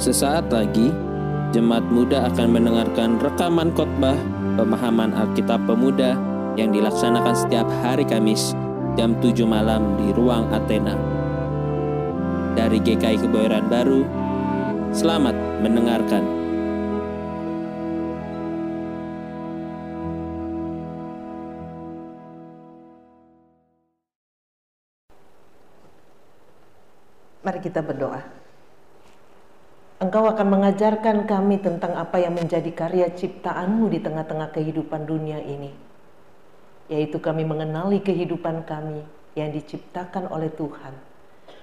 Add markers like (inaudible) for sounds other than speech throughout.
Sesaat lagi, jemaat muda akan mendengarkan rekaman khotbah pemahaman Alkitab Pemuda yang dilaksanakan setiap hari Kamis jam 7 malam di Ruang Athena. Dari GKI Kebayoran Baru, selamat mendengarkan. Mari kita berdoa. Engkau akan mengajarkan kami tentang apa yang menjadi karya ciptaanmu di tengah-tengah kehidupan dunia ini. Yaitu kami mengenali kehidupan kami yang diciptakan oleh Tuhan.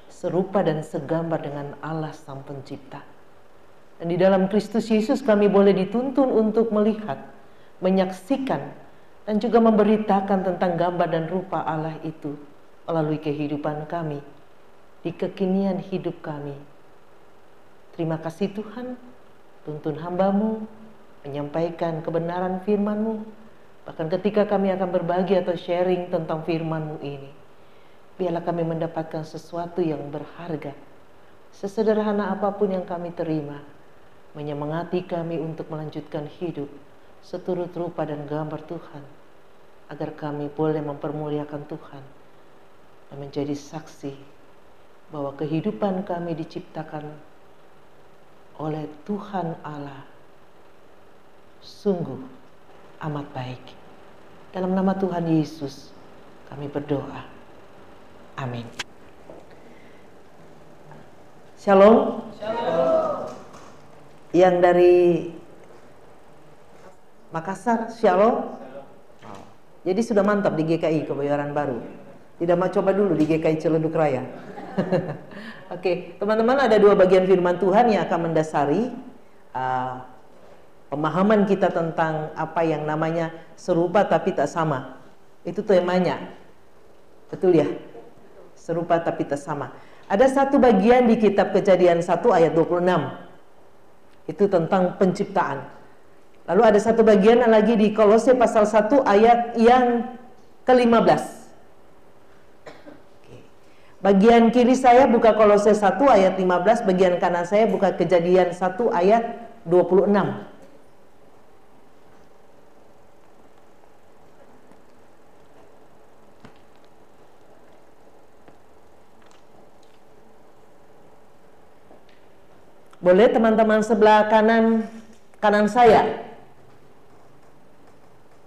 Serupa dan segambar dengan Allah Sang Pencipta. Dan di dalam Kristus Yesus kami boleh dituntun untuk melihat, menyaksikan, dan juga memberitakan tentang gambar dan rupa Allah itu melalui kehidupan kami di kekinian hidup kami. Terima kasih Tuhan, tuntun hambamu, menyampaikan kebenaran firmanmu, bahkan ketika kami akan berbagi atau sharing tentang firmanmu ini. Biarlah kami mendapatkan sesuatu yang berharga, sesederhana apa pun yang kami terima, menyemangati kami untuk melanjutkan hidup seturut rupa dan gambar Tuhan, agar kami boleh mempermuliakan Tuhan dan menjadi saksi bahwa kehidupan kami diciptakan oleh Tuhan Allah sungguh amat baik. Dalam nama Tuhan Yesus kami berdoa. Amin. Shalom. Shalom. Yang dari Makassar, Shalom. Jadi sudah mantap di GKI Kebayoran Baru. Tidak mau coba dulu di GKI Celeduk Raya. (laughs) Oke, teman-teman ada dua bagian firman Tuhan yang akan mendasari uh, pemahaman kita tentang apa yang namanya serupa tapi tak sama. Itu temanya. Betul ya? Serupa tapi tak sama. Ada satu bagian di kitab Kejadian 1 ayat 26. Itu tentang penciptaan. Lalu ada satu bagian lagi di Kolose pasal 1 ayat yang ke-15. Bagian kiri saya buka Kolose 1 ayat 15, bagian kanan saya buka Kejadian 1 ayat 26. Boleh teman-teman sebelah kanan kanan saya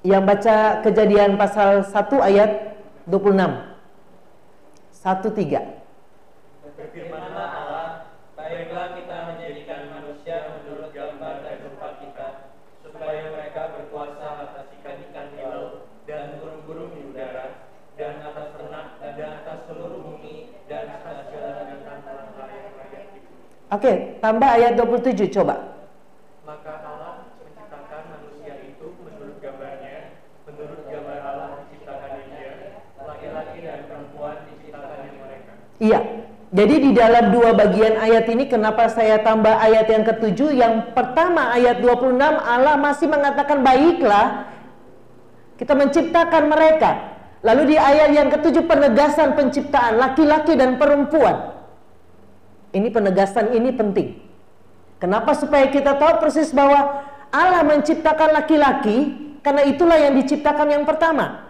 yang baca Kejadian pasal 1 ayat 26 satu tiga. Berfirmanlah Allah, baiklah kita menjadikan manusia menurut gambar dan rupa kita, supaya mereka berkuasa atas ikan-ikan di laut dan burung-burung di udara, dan atas ternak dan atas seluruh bumi dan atas segala binatang yang layak di bumi. Oke, tambah ayat 27 coba. Iya. Jadi di dalam dua bagian ayat ini kenapa saya tambah ayat yang ketujuh Yang pertama ayat 26 Allah masih mengatakan baiklah kita menciptakan mereka. Lalu di ayat yang ketujuh penegasan penciptaan laki-laki dan perempuan. Ini penegasan ini penting. Kenapa supaya kita tahu persis bahwa Allah menciptakan laki-laki karena itulah yang diciptakan yang pertama.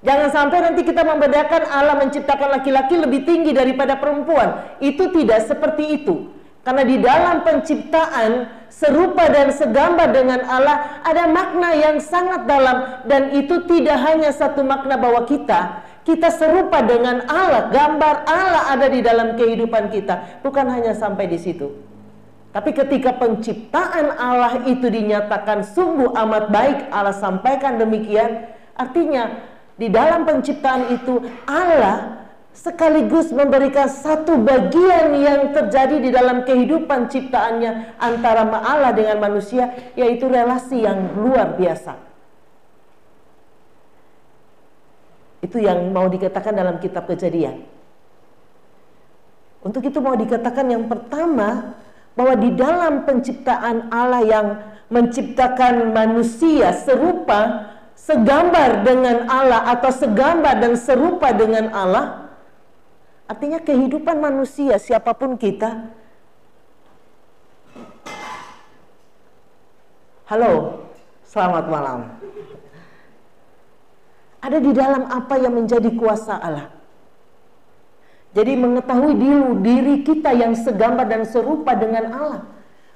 Jangan sampai nanti kita membedakan Allah menciptakan laki-laki lebih tinggi daripada perempuan. Itu tidak seperti itu. Karena di dalam penciptaan serupa dan segambar dengan Allah ada makna yang sangat dalam dan itu tidak hanya satu makna bahwa kita kita serupa dengan Allah, gambar Allah ada di dalam kehidupan kita, bukan hanya sampai di situ. Tapi ketika penciptaan Allah itu dinyatakan sungguh amat baik, Allah sampaikan demikian, artinya di dalam penciptaan itu Allah sekaligus memberikan satu bagian yang terjadi di dalam kehidupan ciptaannya antara Allah dengan manusia yaitu relasi yang luar biasa. Itu yang mau dikatakan dalam kitab Kejadian. Untuk itu mau dikatakan yang pertama bahwa di dalam penciptaan Allah yang menciptakan manusia serupa segambar dengan Allah atau segambar dan serupa dengan Allah artinya kehidupan manusia siapa pun kita Halo, selamat malam. Ada di dalam apa yang menjadi kuasa Allah. Jadi mengetahui diri, kita yang segambar dan serupa dengan Allah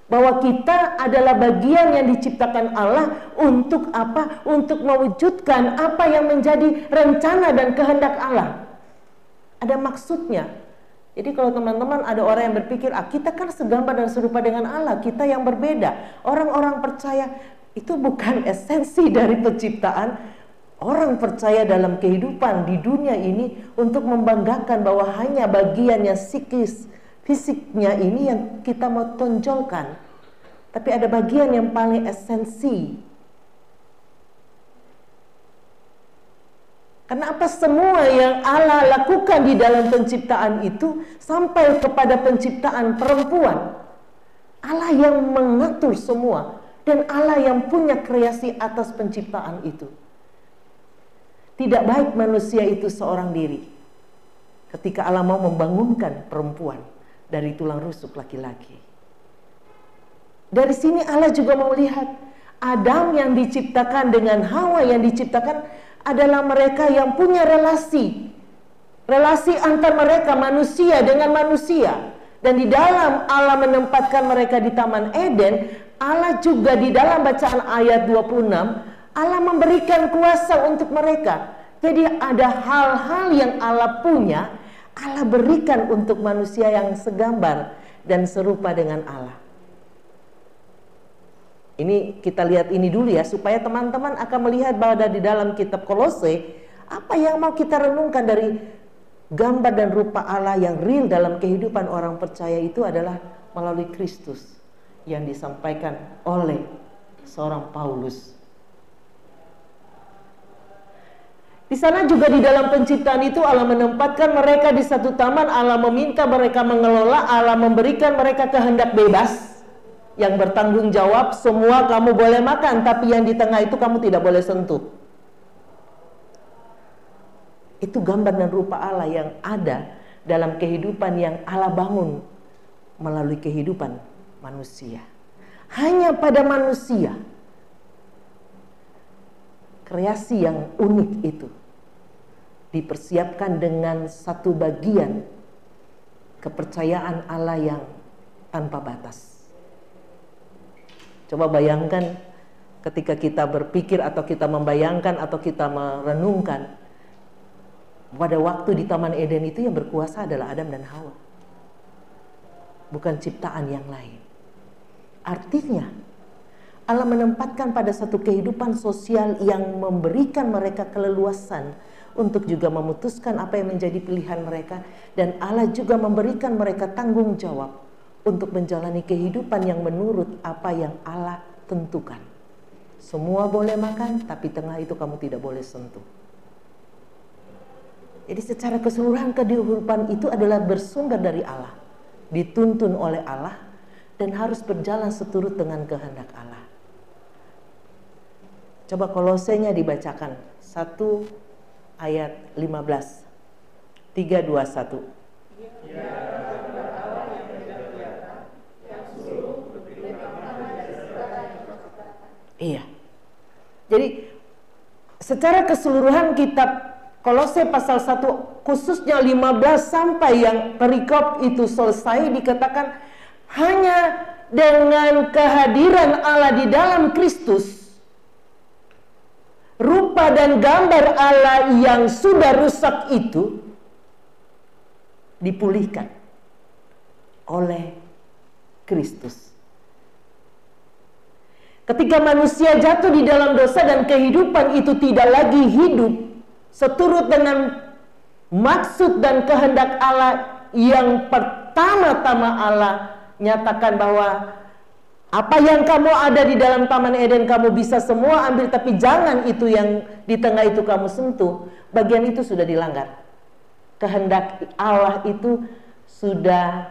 bahwa kita adalah bagian yang diciptakan Allah untuk apa? Untuk mewujudkan apa yang menjadi rencana dan kehendak Allah. Ada maksudnya. Jadi kalau teman-teman ada orang yang berpikir, ah kita kan segambar dan serupa dengan Allah, kita yang berbeda. Orang-orang percaya itu bukan (laughs) esensi dari penciptaan, Orang percaya dalam kehidupan di dunia ini untuk membanggakan bahwa hanya bagian yang psikis, fisiknya ini yang kita mau tonjolkan. Tapi ada bagian yang paling esensi. Kenapa semua yang Allah lakukan di dalam penciptaan itu sampai kepada penciptaan perempuan? Allah yang mengatur semua dan Allah yang punya kreasi atas penciptaan itu. Tidak baik manusia itu seorang diri. Ketika Allah mau membangunkan perempuan dari tulang rusuk laki-laki. Dari sini Allah juga mau lihat Adam yang diciptakan dengan Hawa yang diciptakan adalah mereka yang punya relasi. Relasi antar mereka manusia dengan manusia. Dan di dalam Allah menempatkan mereka di Taman Eden, Allah juga di dalam bacaan ayat 26 Allah memberikan kuasa untuk mereka. Jadi ada hal-hal yang Allah punya, Allah berikan untuk manusia yang segambar dan serupa dengan Allah. Ini kita lihat ini dulu ya supaya teman-teman akan melihat bahwa di dalam kitab Kolose apa yang mau kita renungkan dari gambar dan rupa Allah yang real dalam kehidupan orang percaya itu adalah melalui Kristus yang disampaikan oleh seorang Paulus Di sana juga di dalam penciptaan itu Allah menempatkan mereka di satu taman, Allah meminta mereka mengelola, Allah memberikan mereka kehendak bebas yang bertanggung jawab, semua kamu boleh makan, tapi yang di tengah itu kamu tidak boleh sentuh. Itu gambar dan rupa Allah yang ada dalam kehidupan yang Allah bangun melalui kehidupan manusia. Hanya pada manusia kreasi yang unik itu dipersiapkan dengan satu bagian kepercayaan Allah yang tanpa batas. Coba bayangkan ketika kita berpikir atau kita membayangkan atau kita merenungkan pada waktu di Taman Eden itu yang berkuasa adalah Adam dan Hawa. Bukan ciptaan yang lain. Artinya Allah menempatkan pada satu kehidupan sosial yang memberikan mereka keleluasan untuk juga memutuskan apa yang menjadi pilihan mereka dan Allah juga memberikan mereka tanggung jawab untuk menjalani kehidupan yang menurut apa yang Allah tentukan. Semua boleh makan, tapi tengah itu kamu tidak boleh sentuh. Jadi secara keseluruhan kehidupan itu adalah bersumber dari Allah, dituntun oleh Allah dan harus berjalan seturut dengan kehendak Allah. Coba kolosenya dibacakan. 1 ayat 15. 3, 2, 1. Iya. Jadi secara keseluruhan kitab Kolose pasal 1 khususnya 15 sampai yang perikop itu selesai dikatakan hanya dengan kehadiran Allah di dalam Kristus rupa dan gambar Allah yang sudah rusak itu dipulihkan oleh Kristus. Ketika manusia jatuh di dalam dosa dan kehidupan itu tidak lagi hidup seturut dengan maksud dan kehendak Allah yang pertama-tama Allah nyatakan bahwa apa yang kamu ada di dalam Taman Eden kamu bisa semua ambil tapi jangan itu yang di tengah itu kamu sentuh. Bagian itu sudah dilanggar. Kehendak Allah itu sudah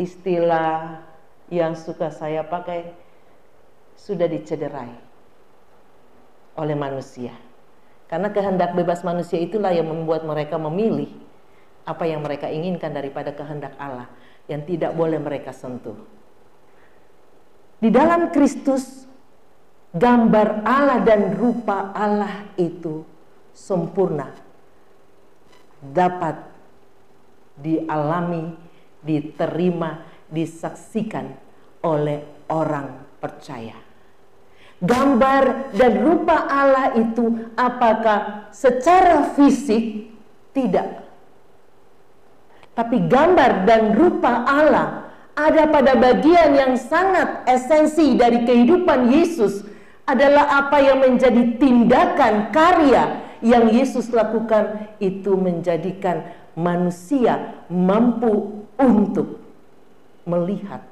istilah yang suka saya pakai sudah dicederai oleh manusia. Karena kehendak bebas manusia itulah yang membuat mereka memilih apa yang mereka inginkan daripada kehendak Allah yang tidak boleh mereka sentuh. Di dalam Kristus, gambar Allah dan rupa Allah itu sempurna, dapat dialami, diterima, disaksikan oleh orang percaya. Gambar dan rupa Allah itu apakah secara fisik tidak tapi gambar dan rupa Allah ada pada bagian yang sangat esensi dari kehidupan Yesus adalah apa yang menjadi tindakan karya yang Yesus lakukan itu menjadikan manusia mampu untuk melihat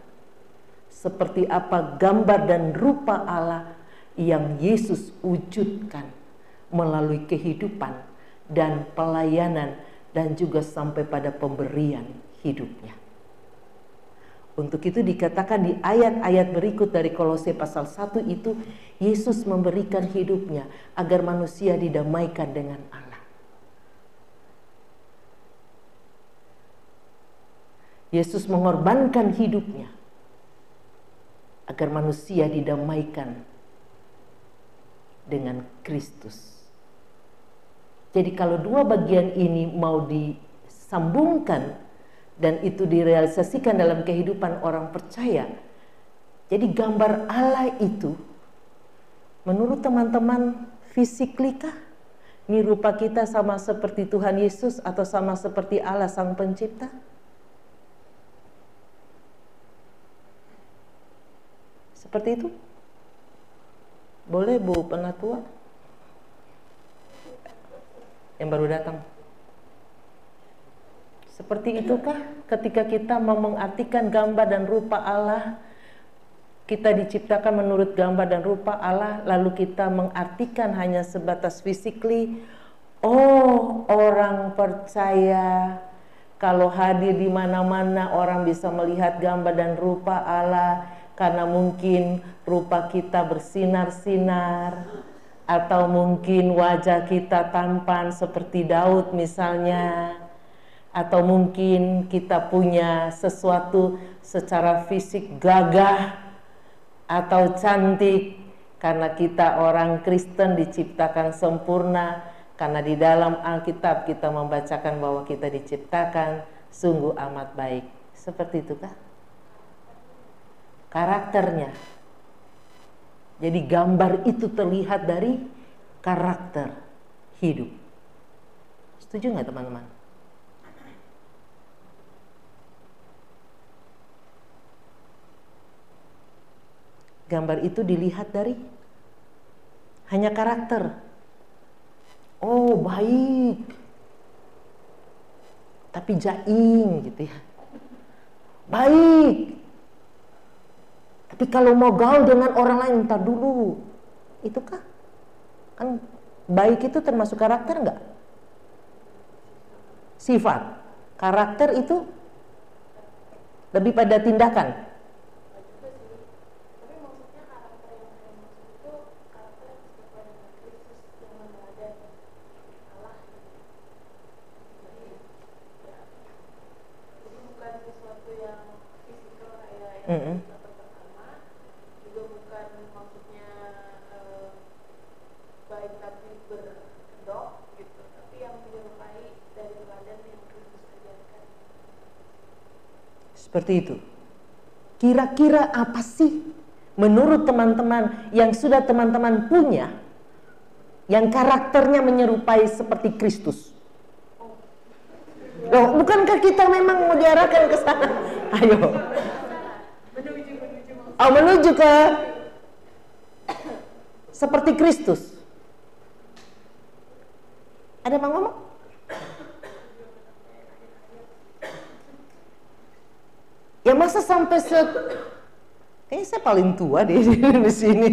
seperti apa gambar dan rupa Allah yang Yesus wujudkan melalui kehidupan dan pelayanan dan juga sampai pada pemberian hidupnya. Untuk itu dikatakan di ayat-ayat berikut dari Kolose pasal 1 itu Yesus memberikan hidupnya agar manusia didamaikan dengan Allah. Yesus mengorbankan hidupnya agar manusia didamaikan dengan Kristus. Jadi kalau dua bagian ini mau disambungkan dan itu direalisasikan dalam kehidupan orang percaya. Jadi gambar Allah itu menurut teman-teman fisiklikah? Ini kita sama seperti Tuhan Yesus atau sama seperti Allah Sang Pencipta? Seperti itu? Boleh Bu Penatua? Yang baru datang. Seperti itukah ketika kita mau mengartikan gambar dan rupa Allah, kita diciptakan menurut gambar dan rupa Allah, lalu kita mengartikan hanya sebatas physically, oh orang percaya. Kalau hadir di mana-mana orang bisa melihat gambar dan rupa Allah karena mungkin rupa kita bersinar-sinar atau mungkin wajah kita tampan seperti Daud misalnya. Atau mungkin kita punya sesuatu secara fisik gagah atau cantik. Karena kita orang Kristen diciptakan sempurna. Karena di dalam Alkitab kita membacakan bahwa kita diciptakan sungguh amat baik. Seperti itu kah karakternya jadi gambar itu terlihat dari karakter hidup setuju nggak teman-teman gambar itu dilihat dari hanya karakter. Oh, baik. Tapi jaing gitu ya. Baik. Tapi kalau mau gaul dengan orang lain entar dulu. Itu kah? Kan baik itu termasuk karakter enggak? Sifat. Karakter itu lebih pada tindakan. Mm -hmm. juga bukan maksudnya uh, baik tapi berkedok gitu, tapi yang menyerupai dari badan yang Kristus ajarkan. Seperti itu. Kira-kira apa sih menurut teman-teman yang sudah teman-teman punya yang karakternya menyerupai seperti Kristus? Loh, bukankah kita memang mau diarahkan ke sana? (laughs) Ayo. Oh, menuju ke seperti Kristus. Ada yang ngomong? Ya masa sampai se Kayaknya saya paling tua di, (laughs) di sini.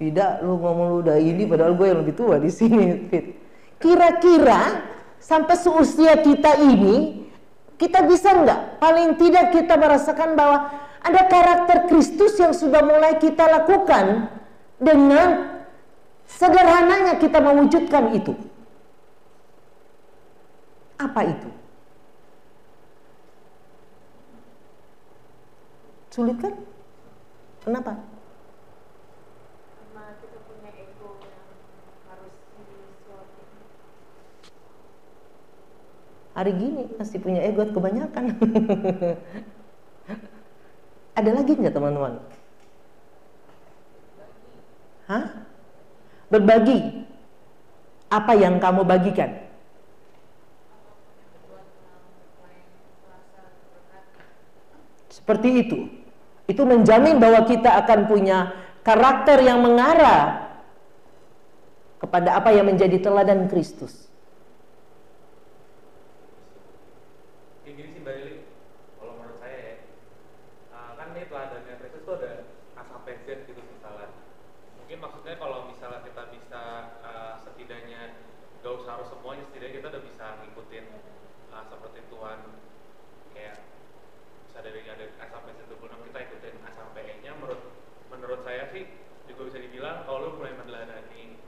Tidak, lu ngomong lu udah ini padahal gue yang lebih tua di sini. Kira-kira sampai seusia kita ini kita bisa nggak paling tidak kita merasakan bahwa ada karakter Kristus yang sudah mulai kita lakukan dengan sederhananya kita mewujudkan itu. Apa itu? Sulit kan? Kenapa? Karena kita punya ego yang harus disuapin. Hari gini masih punya ego kebanyakan. (laughs) Ada lagi nggak teman-teman? Hah? Berbagi. Apa yang kamu bagikan? Seperti itu. Itu menjamin bahwa kita akan punya karakter yang mengarah kepada apa yang menjadi teladan Kristus. Kayak gini sih Mbak Lili, kalau menurut saya ya, uh, kan ini teladannya Kristus tuh ada asal pensiun gitu misalnya. Mungkin maksudnya kalau misalnya kita bisa uh, setidaknya gak usah harus semuanya, setidaknya kita udah bisa ngikutin uh, seperti Tuhan kayak bisa dari ada asal pensiun 26 kita ikutin asal PE nya menurut menurut saya sih juga bisa dibilang kalau lu mulai meneladani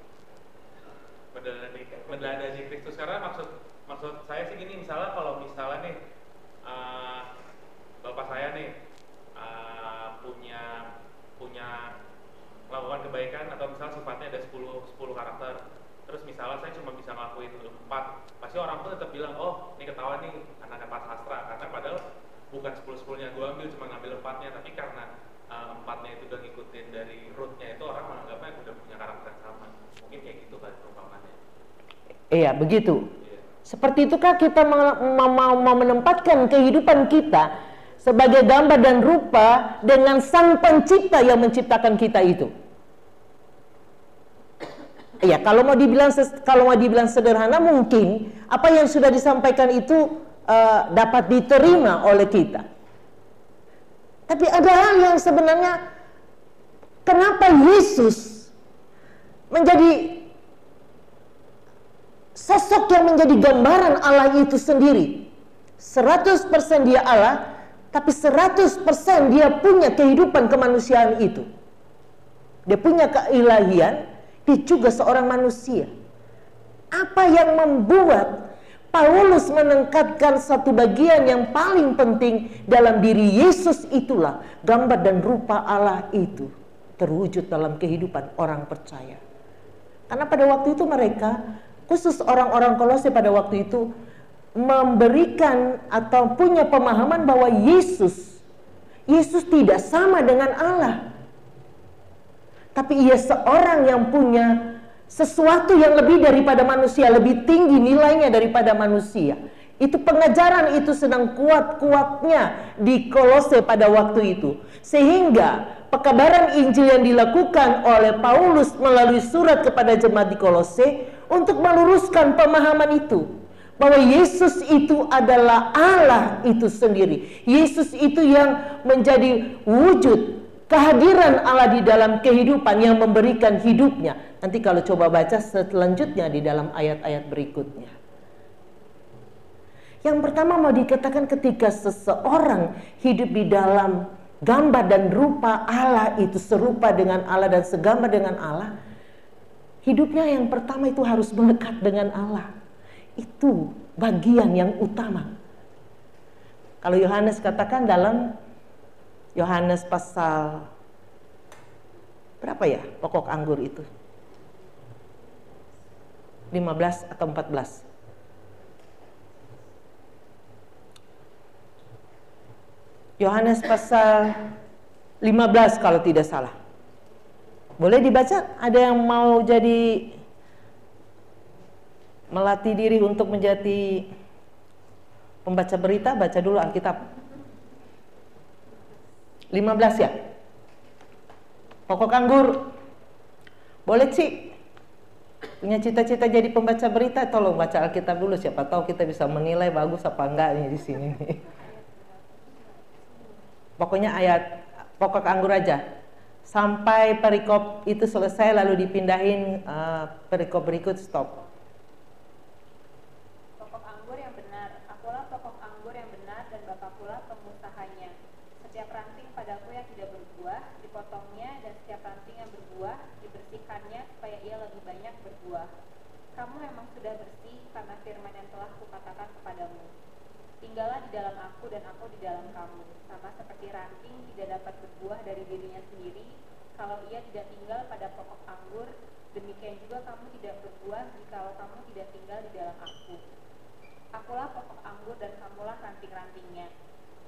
meneladani meneladani Kristus karena maksud maksud saya sih gini misalnya kalau misalnya nih uh, bapak saya nih uh, punya punya melakukan kebaikan atau misalnya sifatnya ada 10 10 karakter terus misalnya saya cuma bisa ngelakuin empat pasti orang pun tetap bilang oh ini ketahuan nih anak empat sastra karena padahal bukan 10 10 nya gue ambil cuma ngambil empatnya tapi karena uh, empatnya itu udah ngikutin dari rootnya itu orang menganggapnya udah punya karakter yang sama mungkin kayak gitu kan perumpamannya Iya, begitu. Seperti itukah kita mau, menempatkan kehidupan kita sebagai gambar dan rupa dengan sang pencipta yang menciptakan kita itu? Iya, kalau mau dibilang kalau mau dibilang sederhana mungkin apa yang sudah disampaikan itu eh, dapat diterima oleh kita. Tapi ada hal yang sebenarnya kenapa Yesus menjadi sosok yang menjadi gambaran Allah itu sendiri. 100% dia Allah, tapi 100% dia punya kehidupan kemanusiaan itu. Dia punya keilahian, dia juga seorang manusia. Apa yang membuat Paulus menengkatkan satu bagian yang paling penting dalam diri Yesus itulah gambar dan rupa Allah itu terwujud dalam kehidupan orang percaya. Karena pada waktu itu mereka, khusus orang-orang Kolose pada waktu itu memberikan atau punya pemahaman bahwa Yesus Yesus tidak sama dengan Allah. Tapi ia seorang yang punya sesuatu yang lebih daripada manusia, lebih tinggi nilainya daripada manusia. Itu pengajaran itu sedang kuat-kuatnya di Kolose pada waktu itu. Sehingga pekabaran Injil yang dilakukan oleh Paulus melalui surat kepada jemaat di Kolose untuk meluruskan pemahaman itu bahwa Yesus itu adalah Allah itu sendiri. Yesus itu yang menjadi wujud kehadiran Allah di dalam kehidupan yang memberikan hidupnya. Nanti kalau coba baca selanjutnya di dalam ayat-ayat berikutnya. Yang pertama mau dikatakan ketika seseorang hidup di dalam gambar dan rupa Allah itu serupa dengan Allah dan segambar dengan Allah, hidupnya yang pertama itu harus melekat dengan Allah. Itu bagian yang utama. Kalau Yohanes katakan dalam Yohanes pasal berapa ya pokok anggur itu? 15 atau 14? Yohanes pasal 15 kalau tidak salah. Boleh dibaca? Ada yang mau jadi melatih diri untuk menjadi pembaca berita? Baca dulu Alkitab. 15 ya? Pokok anggur. Boleh sih. Punya cita-cita jadi pembaca berita, tolong baca Alkitab dulu. Siapa tahu kita bisa menilai bagus apa enggak nih di sini. Pokoknya ayat pokok anggur aja. Sampai perikop itu selesai lalu dipindahin uh, perikop berikut stop. Pokok anggur yang benar, akulah pokok anggur yang benar dan Bapa pula pengusahanya. Setiap ranting padaku yang tidak berbuah, dipotongnya dan setiap ranting yang berbuah, dibersihkannya supaya ia lebih banyak berbuah. Kamu memang sudah bersih karena firman yang telah kukatakan kepadamu. Tinggallah di dalam aku dan aku di dalam kamu. Sama seperti ranting tidak dapat berbuah dari dirinya sendiri kalau ia tidak tinggal pada pokok anggur, demikian juga kamu tidak berbuah jikalau kamu tidak tinggal di dalam aku. Akulah pokok anggur dan kamulah ranting-rantingnya.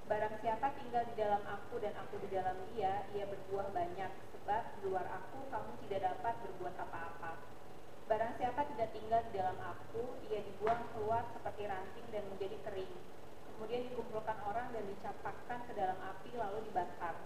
Barang siapa tinggal di dalam aku dan aku di dalam dia, ia berbuah banyak, sebab di luar aku kamu tidak dapat berbuat apa-apa. Barang siapa tidak tinggal di dalam aku, ia dibuang keluar seperti ranting dan menjadi kering. Kemudian dikumpulkan orang dan dicampakkan ke dalam api lalu dibakar.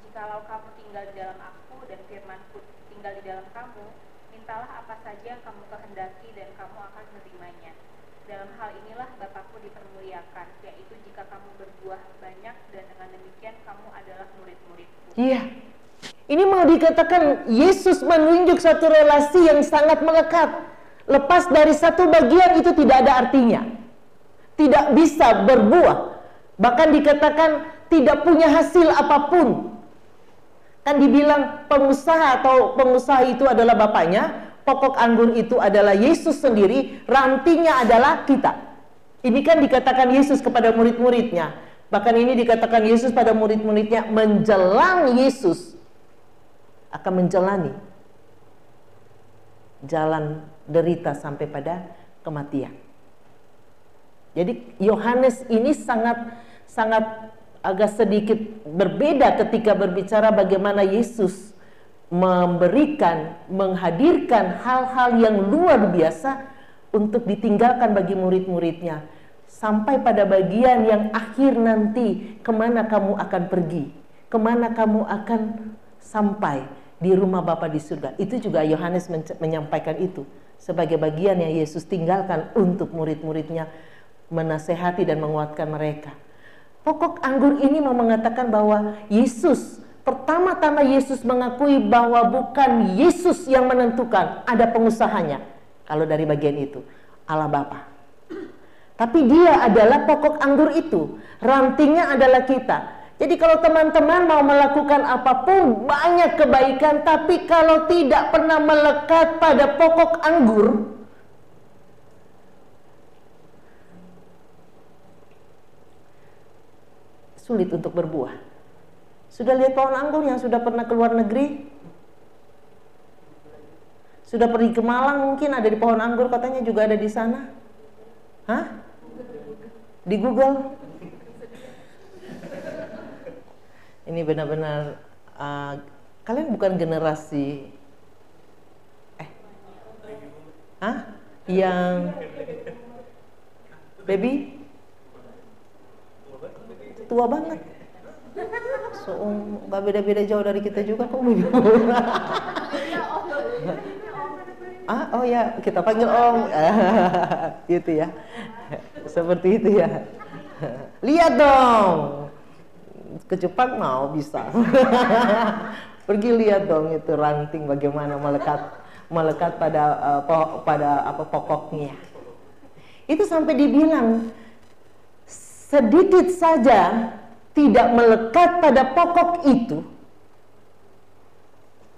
Jikalau kamu tinggal di dalam aku dan firmanku tinggal di dalam kamu, mintalah apa saja yang kamu kehendaki dan kamu akan menerimanya. Dalam hal inilah Bapakku dipermuliakan, yaitu jika kamu berbuah banyak dan dengan demikian kamu adalah murid-muridku. Iya. Ini mau dikatakan Yesus menunjuk satu relasi yang sangat melekat. Lepas dari satu bagian itu tidak ada artinya. Tidak bisa berbuah. Bahkan dikatakan tidak punya hasil apa pun. Kan dibilang pengusaha atau pengusaha itu adalah bapaknya, pokok anggur itu adalah Yesus sendiri, rantingnya adalah kita. Ini kan dikatakan Yesus kepada murid-muridnya. Bahkan ini dikatakan Yesus pada murid-muridnya menjelang Yesus akan menjalani jalan derita sampai pada kematian. Jadi Yohanes ini sangat sangat agak sedikit berbeda ketika berbicara bagaimana Yesus memberikan, menghadirkan hal-hal yang luar biasa untuk ditinggalkan bagi murid-muridnya. Sampai pada bagian yang akhir nanti ke mana kamu akan pergi, ke mana kamu akan sampai di rumah Bapa di surga. Itu juga Yohanes menyampaikan itu sebagai bagian yang Yesus tinggalkan untuk murid-muridnya menasehati dan menguatkan mereka. Pokok anggur ini mau mengatakan bahwa Yesus Pertama-tama Yesus mengakui bahwa bukan Yesus yang menentukan, ada pengusahanya. Kalau dari bagian itu, Allah Bapa. Tapi dia adalah pokok anggur itu. Rantingnya adalah kita. Jadi kalau teman-teman mau melakukan apa pun, banyak kebaikan, tapi kalau tidak pernah melekat pada pokok anggur, sulit untuk berbuah. Sudah lihat pohon anggur yang sudah pernah keluar negeri? Sudah pergi ke Malang mungkin ada di pohon anggur katanya juga ada di sana. Hah? Di Google? Ini benar-benar uh, kalian bukan generasi eh Hah? Yang baby tua banget. So um, beda-beda jauh dari kita juga kok. Ah oh ya kita panggil om. (laughs) Gitu ya. Seperti itu ya. Lihat dong. Ke Jepang mau bisa. (laughs) Pergi lihat dong itu ranting bagaimana melekat melekat pada uh, po, pada apa pokoknya. Itu sampai dibilang sedikit saja tidak melekat pada pokok itu,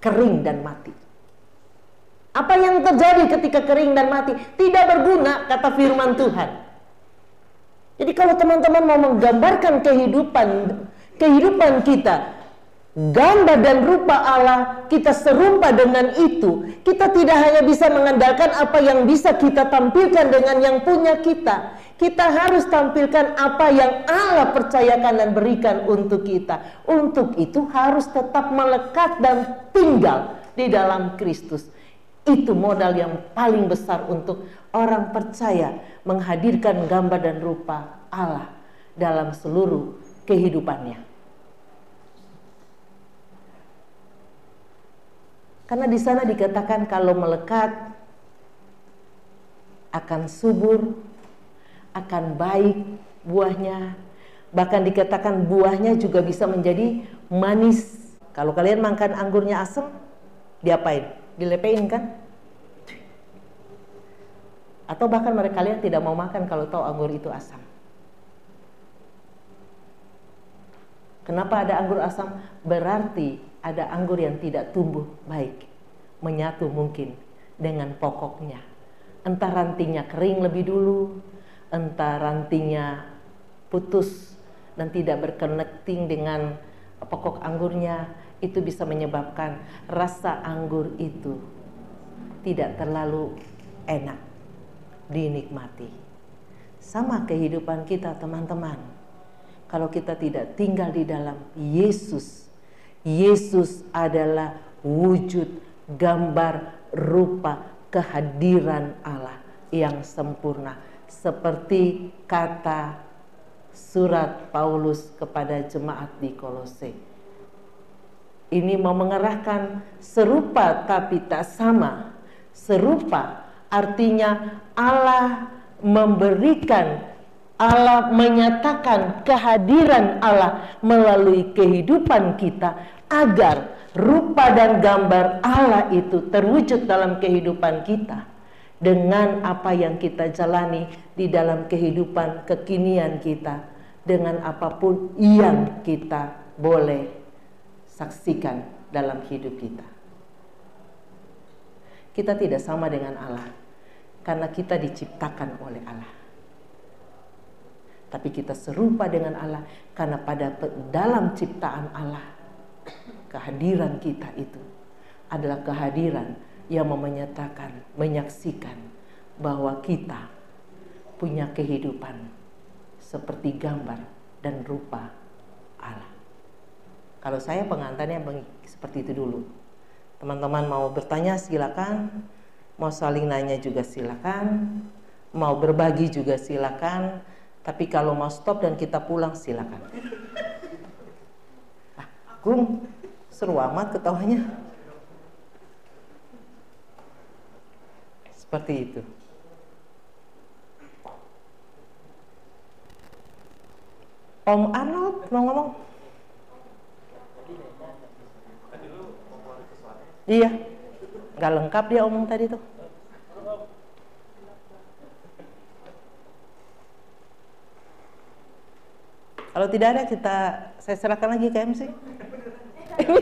kering dan mati. Apa yang terjadi ketika kering dan mati? Tidak berguna, kata firman Tuhan. Jadi kalau teman-teman mau menggambarkan kehidupan kehidupan kita, gambar dan rupa Allah kita serupa dengan itu, kita tidak hanya bisa mengandalkan apa yang bisa kita tampilkan dengan yang punya kita, kita harus tampilkan apa yang Allah percayakan dan berikan untuk kita. Untuk itu harus tetap melekat dan tinggal di dalam Kristus. Itu modal yang paling besar untuk orang percaya menghadirkan gambar dan rupa Allah dalam seluruh kehidupannya. Karena di sana dikatakan kalau melekat akan subur, akan baik buahnya. Bahkan dikatakan buahnya juga bisa menjadi manis. Kalau kalian makan anggurnya asam, diapain? Dilepein kan? Atau bahkan mereka kalian tidak mau makan kalau tahu anggur itu asam. Kenapa ada anggur asam? Berarti ada anggur yang tidak tumbuh baik, menyatu mungkin dengan pokoknya. Entah rantingnya kering lebih dulu, entah rantingnya putus dan tidak berconnecting dengan pokok anggurnya itu bisa menyebabkan rasa anggur itu tidak terlalu enak dinikmati. Sama kehidupan kita teman-teman. Kalau kita tidak tinggal di dalam Yesus, Yesus adalah wujud gambar rupa kehadiran Allah yang sempurna seperti kata surat Paulus kepada jemaat di Kolose. Ini mau mengerahkan serupa tapi tak sama. Serupa artinya Allah memberikan Allah menyatakan kehadiran Allah melalui kehidupan kita agar rupa dan gambar Allah itu terwujud dalam kehidupan kita dengan apa yang kita jalani di dalam kehidupan kekinian kita dengan apa pun yang kita boleh saksikan dalam hidup kita. Kita tidak sama dengan Allah karena kita diciptakan oleh Allah. Tapi kita serupa dengan Allah karena pada dalam ciptaan Allah kehadiran kita itu adalah kehadiran yang menyatakan, menyaksikan bahwa kita punya kehidupan seperti gambar dan rupa Allah. Kalau saya pengantarnya seperti itu dulu. Teman-teman mau bertanya silakan, mau saling nanya juga silakan, mau berbagi juga silakan. Tapi kalau mau stop dan kita pulang silakan. Ah, Gung, seru amat ketawanya. Seperti itu. Om Arnold mau ngomong? Iya, nggak lengkap dia omong tadi tuh. Kalau tidak ada kita saya serahkan lagi ke MC. (laughs) Ini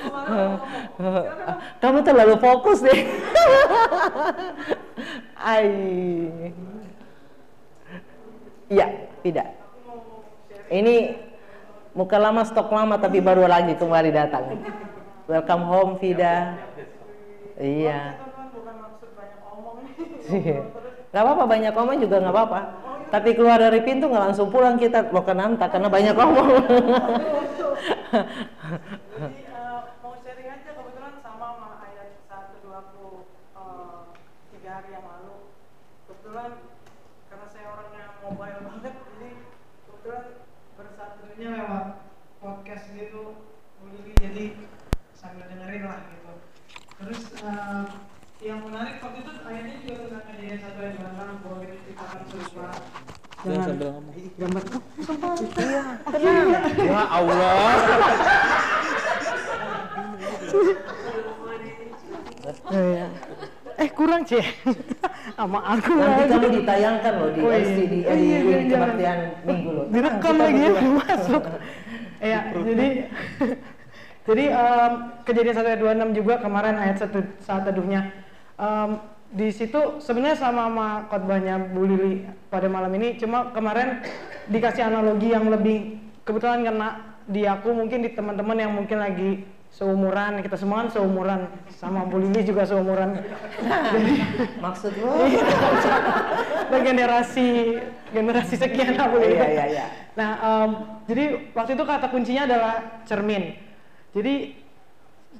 (laughs) Kamu terlalu fokus deh. (laughs) Ai. Iya, tidak. Ini muka lama stok lama tapi baru lagi kembali datang. Welcome home Vida. Iya. (laughs) Gak apa-apa banyak omong juga gak apa-apa. Tapi keluar dari pintu nggak langsung pulang kita lo ke Nanta karena banyak omong. yang menarik waktu itu ayatnya juga tentang kejadian satu ayat delapan bahwa kita diciptakan serupa Jangan sambil Gambar Iya, Ya Allah. Iya. Eh kurang sih sama aku Nanti lagi. kamu ditayangkan loh di Oh, iya. Di, Oh, di, iya, di iya, kebaktian minggu loh. Direkam lagi ya masuk. Iya, jadi (laughs) jadi em, kejadian 1 ayat 26 juga kemarin ayat satu saat teduhnya. Em, di situ sebenarnya sama sama khotbahnya Bu Lili pada malam ini, cuma kemarin dikasih analogi yang lebih kebetulan karena di aku mungkin di teman-teman yang mungkin lagi seumuran kita semua kan seumuran sama Bu Lili juga seumuran jadi Maksud lo? Nah, (laughs) generasi generasi sekian lah Bu Lili. Iya, iya, iya. Nah, em, jadi waktu itu kata kuncinya adalah cermin. Jadi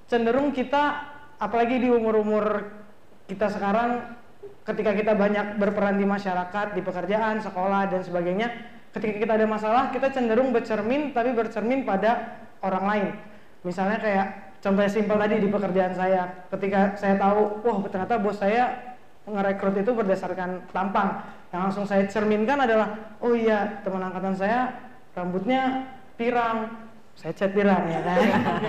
cenderung kita, apalagi di umur-umur kita sekarang, ketika kita banyak berperan di masyarakat, di pekerjaan, sekolah dan sebagainya, ketika kita ada masalah, kita cenderung bercermin, tapi bercermin pada orang lain. Misalnya kayak contoh simpel tadi di pekerjaan saya, ketika saya tahu, wah ternyata bos saya ngerekrut itu berdasarkan tampang. Yang langsung saya cerminkan adalah, oh iya teman angkatan saya rambutnya pirang, saya cat pirang ya kan.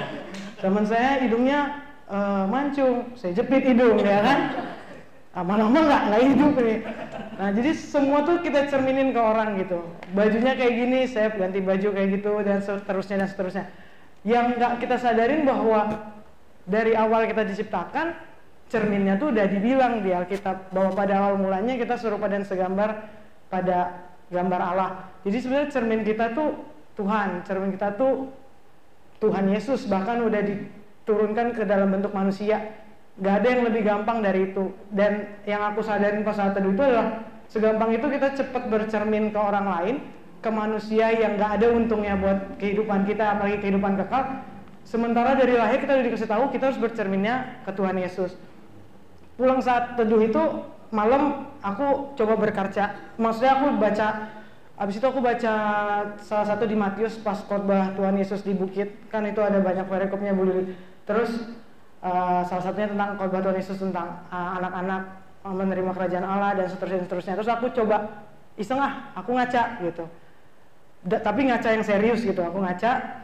(laughs) Teman saya hidungnya eh, mancung, saya jepit hidung ya kan. Lama-lama nggak nggak hidup nih. Nah jadi semua tuh kita cerminin ke orang gitu. Bajunya kayak gini, saya ganti baju kayak gitu dan seterusnya dan seterusnya. Yang nggak kita sadarin bahwa dari awal kita diciptakan cerminnya tuh udah dibilang di Alkitab bahwa pada awal mulanya kita serupa dan segambar pada gambar Allah. Jadi sebenarnya cermin kita tuh Tuhan, cermin kita tuh Tuhan Yesus bahkan udah diturunkan ke dalam bentuk manusia. Gak ada yang lebih gampang dari itu. Dan yang aku sadarin pas saat itu adalah segampang itu kita cepat bercermin ke orang lain, ke manusia yang gak ada untungnya buat kehidupan kita, apalagi kehidupan kekal. Sementara dari lahir kita udah dikasih tahu kita harus bercerminnya ke Tuhan Yesus. Pulang saat teduh itu malam aku coba berkaca. Maksudnya aku baca Habis itu aku baca salah satu di Matius pas khotbah Tuhan Yesus di bukit kan itu ada banyak perikopnya Bu Lili. Terus uh, salah satunya tentang khotbah Tuhan Yesus tentang uh, anak-anak uh, menerima kerajaan Allah dan seterusnya seterusnya. Terus aku coba iseng ah, aku ngaca gitu. Da, tapi ngaca yang serius gitu. Aku ngaca.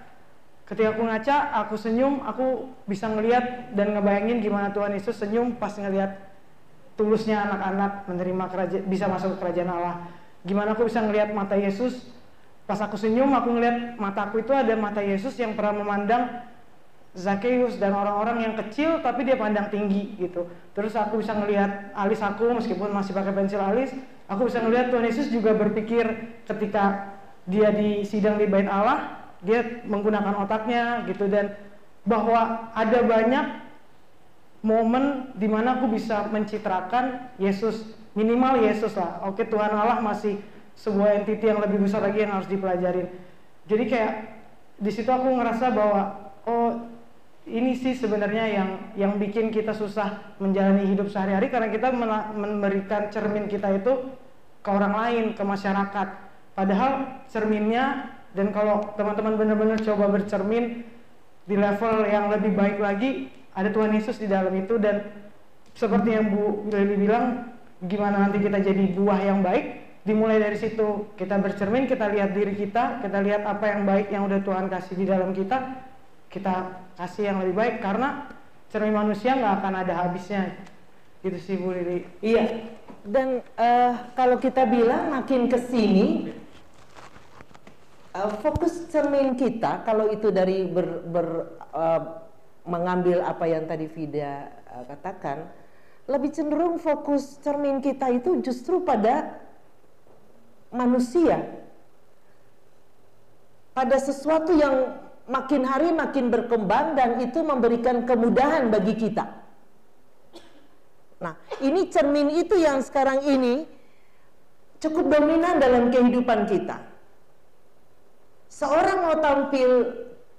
Ketika aku ngaca, aku senyum, aku bisa ngelihat dan ngebayangin gimana Tuhan Yesus senyum pas ngelihat tulusnya anak-anak menerima kerajaan bisa masuk ke kerajaan Allah Gimana aku bisa ngelihat mata Yesus? Pas aku senyum, aku ngelihat mataku itu ada mata Yesus yang pernah memandang Zakheus dan orang-orang yang kecil tapi dia pandang tinggi gitu. Terus aku bisa ngelihat alis aku meskipun masih pakai pensil alis, aku bisa ngelihat Tuhan Yesus juga berpikir ketika dia di sidang di bait Allah, dia menggunakan otaknya gitu. Dan bahwa ada banyak momen di mana aku bisa mencitrakan Yesus minimal Yesus lah. Oke Tuhan Allah masih sebuah entiti yang lebih besar lagi yang harus dipelajarin. Jadi kayak di situ aku ngerasa bahwa oh ini sih sebenarnya yang yang bikin kita susah menjalani hidup sehari-hari karena kita memberikan cermin kita itu ke orang lain ke masyarakat. Padahal cerminnya dan kalau teman-teman benar-benar coba bercermin di level yang lebih baik lagi ada Tuhan Yesus di dalam itu. Dan seperti yang Bu Lili bilang gimana nanti kita jadi buah yang baik? Dimulai dari situ. Kita bercermin kita lihat diri kita kita lihat apa yang baik yang udah Tuhan kasih di dalam kita kita kasih yang lebih baik karena cermin manusia nggak akan ada habisnya. Itu sih Bu Lili. Iya. Dan uh, kalau kita bilang makin ke sini uh, fokus cermin kita kalau itu dari ber, ber uh, mengambil apa yang tadi Vida uh, katakan lebih cenderung fokus cermin kita itu justru pada manusia. Pada sesuatu yang makin hari makin berkembang dan itu memberikan kemudahan bagi kita. Nah, ini cermin itu yang sekarang ini cukup dominan dalam kehidupan kita. Seorang mau tampil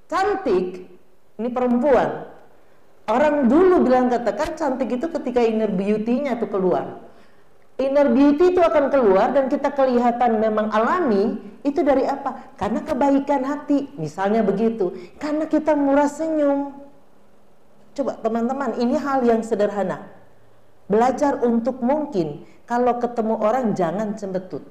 cantik, ini perempuan, Orang dulu bilang katakan cantik itu ketika inner beauty-nya itu keluar. Inner beauty itu akan keluar dan kita kelihatan memang alami itu dari apa? Karena kebaikan hati, misalnya begitu. Karena kita murah senyum. Coba teman-teman, ini hal yang sederhana. Belajar untuk mungkin kalau ketemu orang jangan cembetut.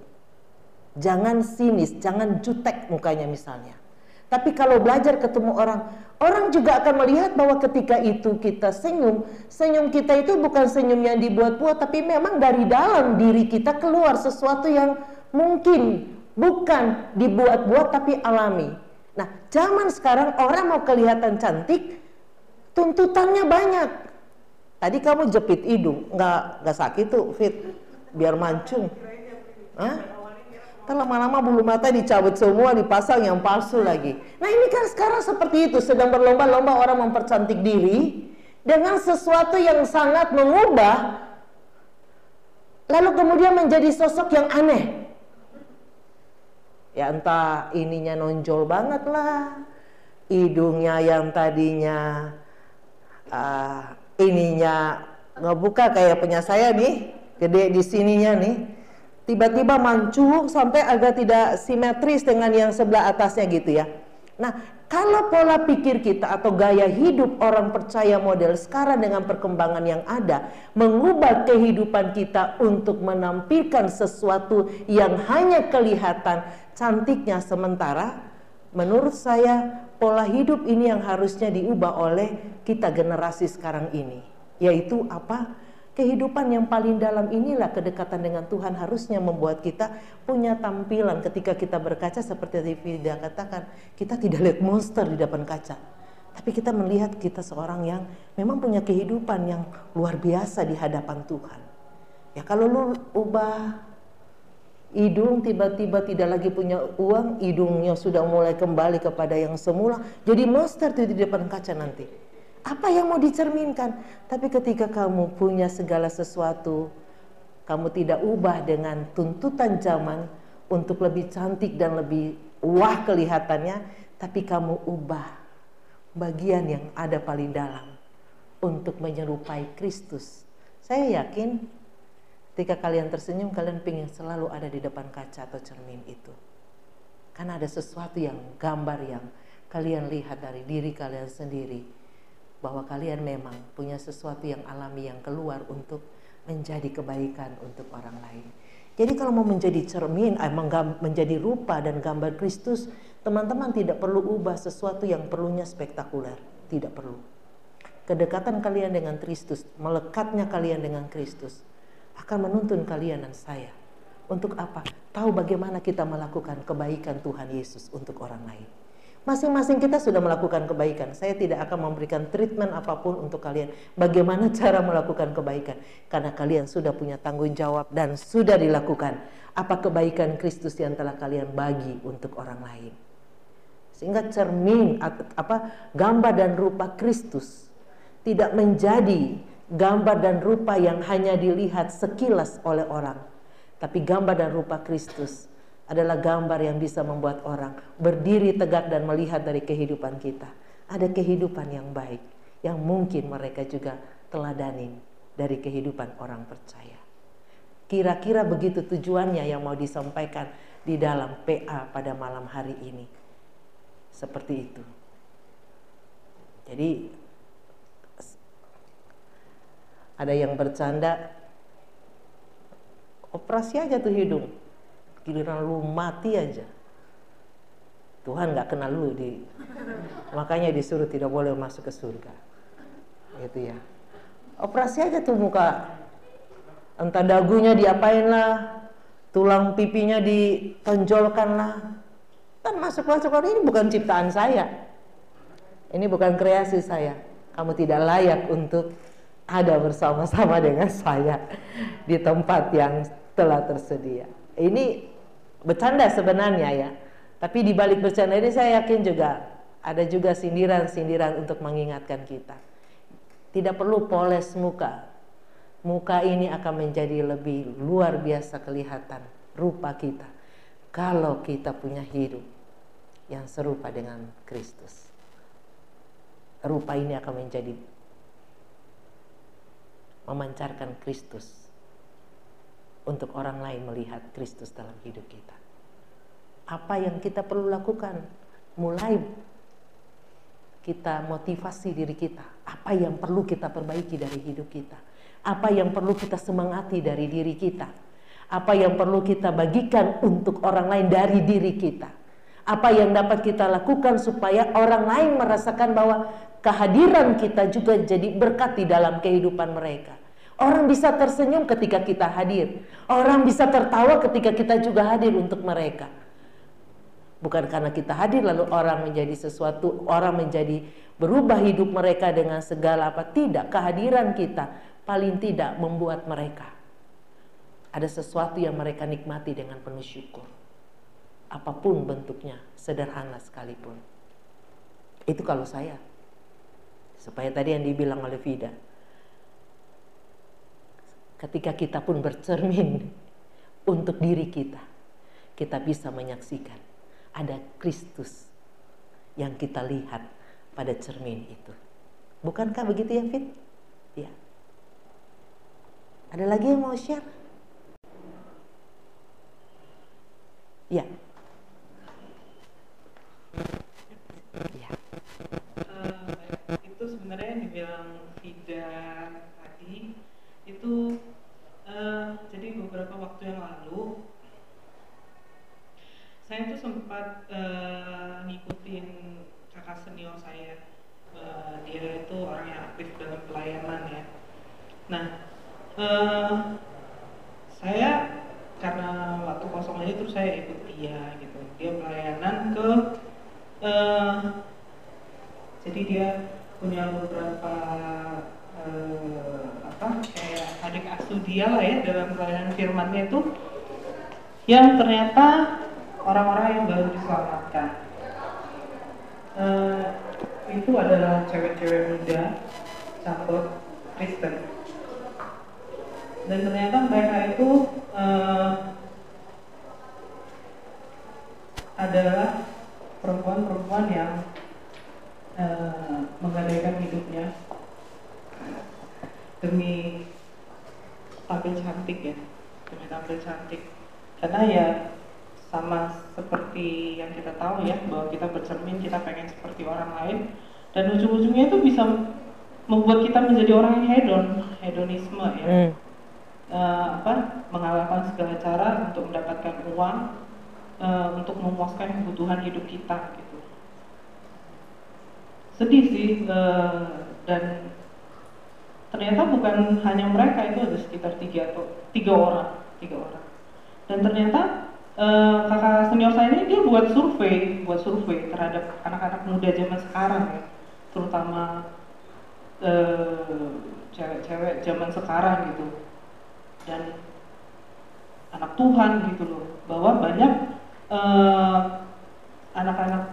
Jangan sinis, jangan jutek mukanya misalnya. Tapi kalau belajar ketemu orang, orang juga akan melihat bahwa ketika itu kita senyum, senyum kita itu bukan senyum yang dibuat-buat, tapi memang dari dalam diri kita keluar sesuatu yang mungkin bukan dibuat-buat tapi alami. Nah, zaman sekarang orang mau kelihatan cantik, tuntutannya banyak. Tadi kamu jepit hidung, nggak nggak sakit tuh, Fit, biar mancung. Hah? Kan lama-lama bulu mata dicabut semua, dipasang yang palsu lagi. Nah ini kan sekarang seperti itu, sedang berlomba-lomba orang mempercantik diri dengan sesuatu yang sangat mengubah, lalu kemudian menjadi sosok yang aneh. Ya entah ininya nonjol banget lah, hidungnya yang tadinya uh, ininya ngebuka kayak punya saya nih, gede di sininya nih tiba-tiba mancung sampai agak tidak simetris dengan yang sebelah atasnya gitu ya. Nah, kalau pola pikir kita atau gaya hidup orang percaya model sekarang dengan perkembangan yang ada mengubah kehidupan kita untuk menampilkan sesuatu yang hanya kelihatan cantiknya sementara, menurut saya pola hidup ini yang harusnya diubah oleh kita generasi sekarang ini, yaitu apa? Kehidupan yang paling dalam inilah kedekatan dengan Tuhan harusnya membuat kita punya tampilan ketika kita berkaca seperti Vida katakan, kita tidak lihat monster di depan kaca. Tapi kita melihat kita seorang yang memang punya kehidupan yang luar biasa di hadapan Tuhan. Ya kalau lu ubah hidung tiba-tiba tidak lagi punya uang, hidungnya sudah mulai kembali kepada yang semula, jadi monster di depan kaca nanti. Apa yang mau dicerminkan? Tapi ketika kamu punya segala sesuatu, kamu tidak ubah dengan tuntutan zaman untuk lebih cantik dan lebih wah kelihatannya, tapi kamu ubah bagian yang ada paling dalam untuk menyerupai Kristus. Saya yakin ketika kalian tersenyum, kalian ingin selalu ada di depan kaca atau cermin itu. Karena ada sesuatu yang gambar yang kalian lihat dari diri kalian sendiri. Bahwa kalian memang punya sesuatu yang alami yang keluar untuk menjadi kebaikan untuk orang lain. Jadi kalau mau menjadi cermin, eh, menjadi rupa dan gambar Kristus, teman-teman tidak perlu ubah sesuatu yang perlunya spektakuler. Tidak perlu. Kedekatan kalian dengan Kristus, melekatnya kalian dengan Kristus, akan menuntun kalian dan saya. Untuk apa? Tahu bagaimana kita melakukan kebaikan Tuhan Yesus untuk orang lain. Masing-masing kita sudah melakukan kebaikan. Saya tidak akan memberikan treatment apa pun untuk kalian. Bagaimana (laughs) cara melakukan kebaikan? Karena kalian sudah punya tanggung jawab dan sudah dilakukan. Apa kebaikan Kristus yang telah kalian bagi untuk orang lain? Sehingga cermin apa gambar dan rupa Kristus tidak menjadi gambar dan rupa yang hanya dilihat sekilas oleh orang, tapi gambar dan rupa Kristus adalah gambar yang bisa membuat orang berdiri tegak dan melihat dari kehidupan kita. Ada kehidupan yang baik yang mungkin mereka juga teladanin dari kehidupan orang percaya. Kira-kira begitu tujuannya yang mau disampaikan di dalam PA pada malam hari ini. Seperti itu. Jadi ada yang bercanda operasi aja tuh hidung giliran lu mati aja. Tuhan nggak kenal lu di makanya disuruh tidak boleh masuk ke surga. Gitu ya. Operasi aja tuh muka. Entah dagunya diapain lah tulang pipinya ditonjolkan lah kan masuk masuk ini bukan ciptaan saya. Ini bukan kreasi saya. Kamu tidak layak untuk ada bersama-sama dengan saya di tempat yang telah tersedia. Ini bercanda sebenarnya ya. Tapi di balik bercanda ini saya yakin juga ada juga sindiran-sindiran untuk mengingatkan kita. Tidak perlu poles muka. Muka ini akan menjadi lebih luar biasa kelihatan rupa kita kalau kita punya hidup yang serupa dengan Kristus. Rupa ini akan menjadi memancarkan Kristus untuk orang lain melihat Kristus dalam hidup kita. Apa yang kita perlu lakukan? Mulai kita motivasi diri kita. Apa yang perlu kita perbaiki dari hidup kita? Apa yang perlu kita semangati dari diri kita? Apa yang perlu kita bagikan untuk orang lain dari diri kita? Apa yang dapat kita lakukan supaya orang lain merasakan bahwa kehadiran kita juga jadi berkat di dalam kehidupan mereka? Orang bisa tersenyum ketika kita hadir. Orang bisa tertawa ketika kita juga hadir untuk mereka. Bukan karena kita hadir lalu orang menjadi sesuatu, orang menjadi berubah hidup mereka dengan segala apa. Tidak, kehadiran kita paling tidak membuat mereka. Ada sesuatu yang mereka nikmati dengan penuh syukur. Apa pun bentuknya, sederhana sekalipun. Itu kalau saya. Supaya tadi yang dibilang oleh Vida ketika kita pun bercermin untuk diri kita, kita bisa menyaksikan ada Kristus yang kita lihat pada cermin itu. Bukankah begitu ya Fit? Ya. Ada lagi yang mau share? Ya. Ya. Uh, itu sebenarnya yang dibilang tidak tadi itu uh, jadi beberapa waktu yang lalu saya tuh sempat uh, ngikutin kakak senior saya. Uh, dia itu orang yang aktif dalam pelayanan ya. Nah uh, saya karena waktu kosong aja terus saya ikut dia gitu. Dia pelayanan ke uh, Jadi dia punya beberapa eh, apa kayak adik asuh dia lah ya dalam pelayanan firmannya itu yang ternyata orang-orang yang baru diselamatkan. Eh, itu adalah cewek-cewek muda campur Kristen dan ternyata mereka itu eh, adalah perempuan-perempuan yang eh, menggadaikan hidupnya demi tampil cantik ya demi tampil cantik karena ya sama seperti yang kita tahu ya bahwa kita bercermin kita pengen seperti orang lain. Dan ujung-ujungnya itu bisa membuat kita menjadi orang yang hedon hedonisme ya. Hmm. Eh, apa mengalahkan segala cara untuk mendapatkan uang eh, untuk memuaskan kebutuhan hidup kita gitu. Sedih sih eh, dan ternyata bukan hanya mereka itu ada sekitar tiga atau tiga orang tiga orang. Dan ternyata eh, kakak senior saya ini dia buat survei buat survei terhadap anak-anak muda zaman sekarang ya. Terutama eh, cewek-cewek zaman sekarang gitu. Dan anak Tuhan gitu loh. Bahwa banyak eh, anak-anak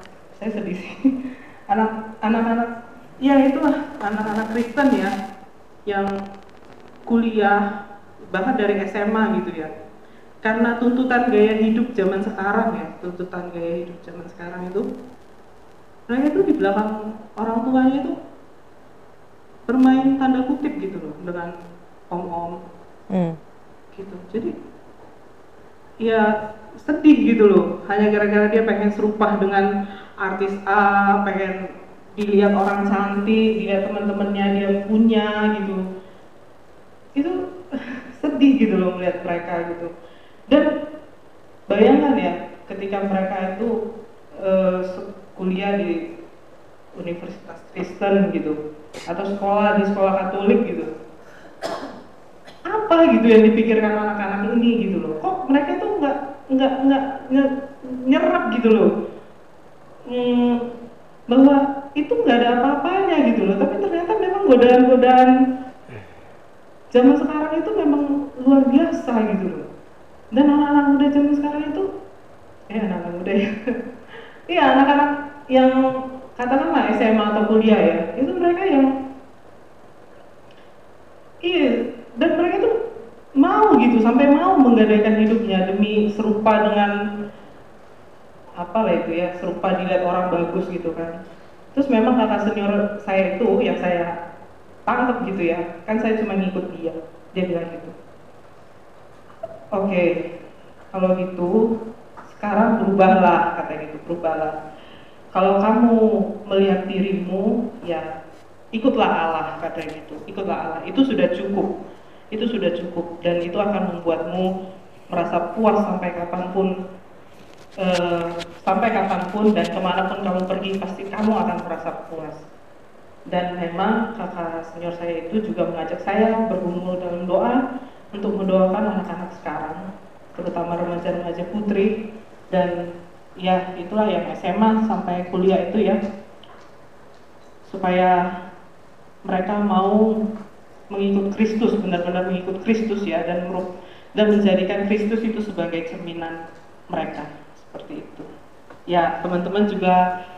saya sedih sih. (laughs) Anak anak-anak ya itulah anak-anak Kristen ya yang kuliah bahkan dari SMA gitu ya karena tuntutan gaya hidup zaman sekarang ya tuntutan gaya hidup zaman sekarang itu mereka itu di belakang orang tuanya itu bermain tanda kutip gitu loh dengan om-om. Hmm. gitu. Jadi ya sedih gitu loh. Hanya gara-gara dia pengen serupah dengan artis A pengen dilihat orang cantik dilihat teman-temannya dia punya gitu. Itu (laughs) sedih gitu loh melihat mereka gitu dan bayangkan ya ketika mereka itu eh, se- kuliah di universitas Kristen gitu atau sekolah di sekolah Katolik gitu apa gitu yang dipikirkan anak-anak ini gitu loh? Kok mereka tuh nggak nggak nggak nyerap gitu loh? Hmm, bahwa itu nggak ada apa-apanya gitu loh tapi ternyata memang godaan-godaan zaman sekarang itu memang luar biasa gitu loh dan anak-anak muda zaman sekarang itu eh anak-anak muda ya. (laughs) Iya anak-anak yang katakanlah SMA atau kuliah ya itu mereka yang iya dan mereka tuh mau gitu sampai mau menggadaikan hidupnya demi serupa dengan apa lah itu ya serupa dilihat orang bagus gitu kan. Terus memang kakak senior saya itu yang saya tangkap gitu ya kan saya cuma ngikut dia dia bilang gitu oke kalau gitu sekarang berubahlah kata gitu berubahlah. Kalau kamu melihat dirimu ya ikutlah Allah kata gitu ikutlah Allah. Itu sudah cukup itu sudah cukup. Dan itu akan membuatmu merasa puas sampai kapan pun eh, sampai kapan pun dan ke mana pun kamu pergi pasti kamu akan merasa puas. Dan memang kakak senior saya itu juga mengajak saya bergumul dalam doa untuk mendoakan anak-anak sekarang terutama remaja-remaja putri. Dan ya itulah yang SMA sampai kuliah itu ya. Supaya mereka mau mengikut Kristus benar-benar mengikut Kristus ya dan dan menjadikan Kristus itu sebagai cerminan mereka. Seperti itu. Ya teman-teman juga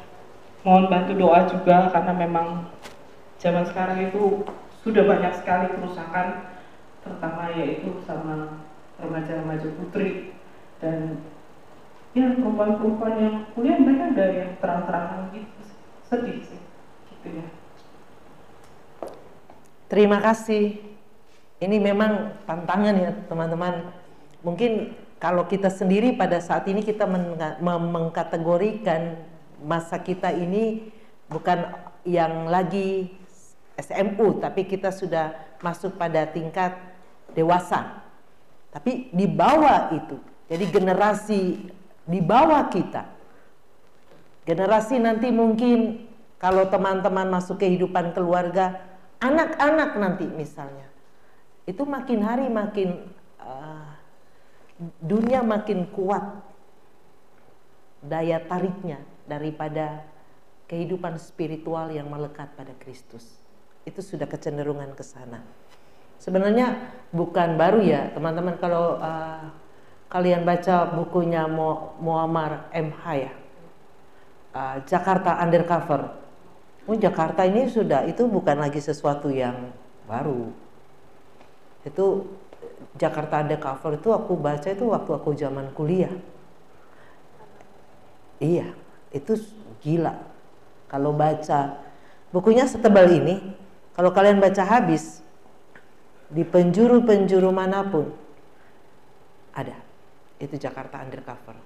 mohon bantu doa juga karena memang zaman sekarang itu sudah banyak sekali kerusakan terutama yaitu sama remaja-remaja putri dan ya perempuan-perempuan yang kuliah mereka udah yang terang-terangan gitu sedih sih gitu ya Terima kasih. Ini memang tantangan ya teman-teman. Mungkin kalau kita sendiri pada saat ini kita mem- mengkategorikan masa kita ini bukan yang lagi SMU, tapi kita sudah masuk pada tingkat dewasa. Tapi di bawah itu, jadi generasi di bawah kita, generasi nanti mungkin kalau teman-teman masuk kehidupan keluarga, anak-anak nanti misalnya, itu makin hari makin uh, dunia makin kuat daya tariknya daripada kehidupan spiritual yang melekat pada Kristus. Itu sudah kecenderungan ke sana. Sebenarnya bukan baru ya, teman-teman kalau uh, kalian baca bukunya Muammar MH ya, uh, Jakarta Undercover. Oh, Jakarta ini sudah itu bukan lagi sesuatu yang baru. Itu Jakarta Undercover itu aku baca itu waktu aku zaman kuliah. Iya, itu gila. Kalau baca bukunya setebal ini, kalau kalian baca habis di penjuru-penjuru mana pun ada. Itu Jakarta Undercover.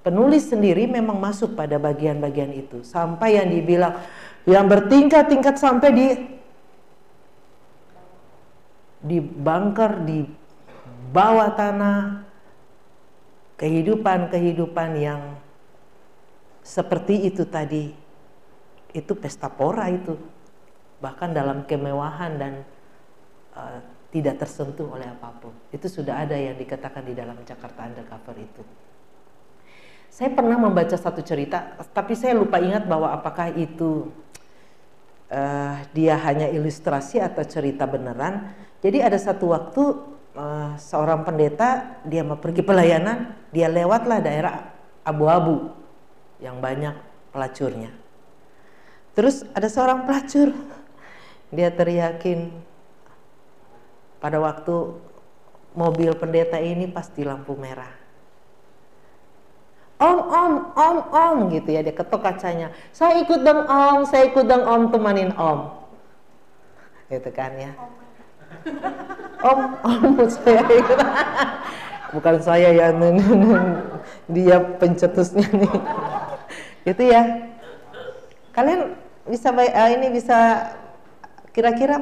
Penulis sendiri memang masuk pada bagian-bagian itu sampai yang dibilang yang bertingkat-tingkat sampai di di bunker di bawah tanah kehidupan-kehidupan yang seperti itu tadi itu pesta pora itu bahkan dalam kemewahan dan uh, tidak tersentuh oleh apa pun. Itu sudah ada yang dikatakan di dalam Jakarta Undercover itu. Saya pernah membaca satu cerita tapi saya lupa ingat bahwa apakah itu uh, dia hanya ilustrasi atau cerita beneran. Jadi ada satu waktu uh, seorang pendeta dia mau pergi pelayanan dia lewatlah daerah abu-abu yang banyak pelacurnya. Terus ada seorang pelacur, dia teriakin pada waktu mobil pendeta ini pasti lampu merah. Om, om, om, om gitu ya, dia ketok kacanya. Saya ikut dong om, saya ikut dong om, temanin om. Gitu kan ya. Om, om, saya ikut. (laughs) Bukan saya ya, dia pencetusnya nih itu ya kalian bisa uh, ini bisa kira-kira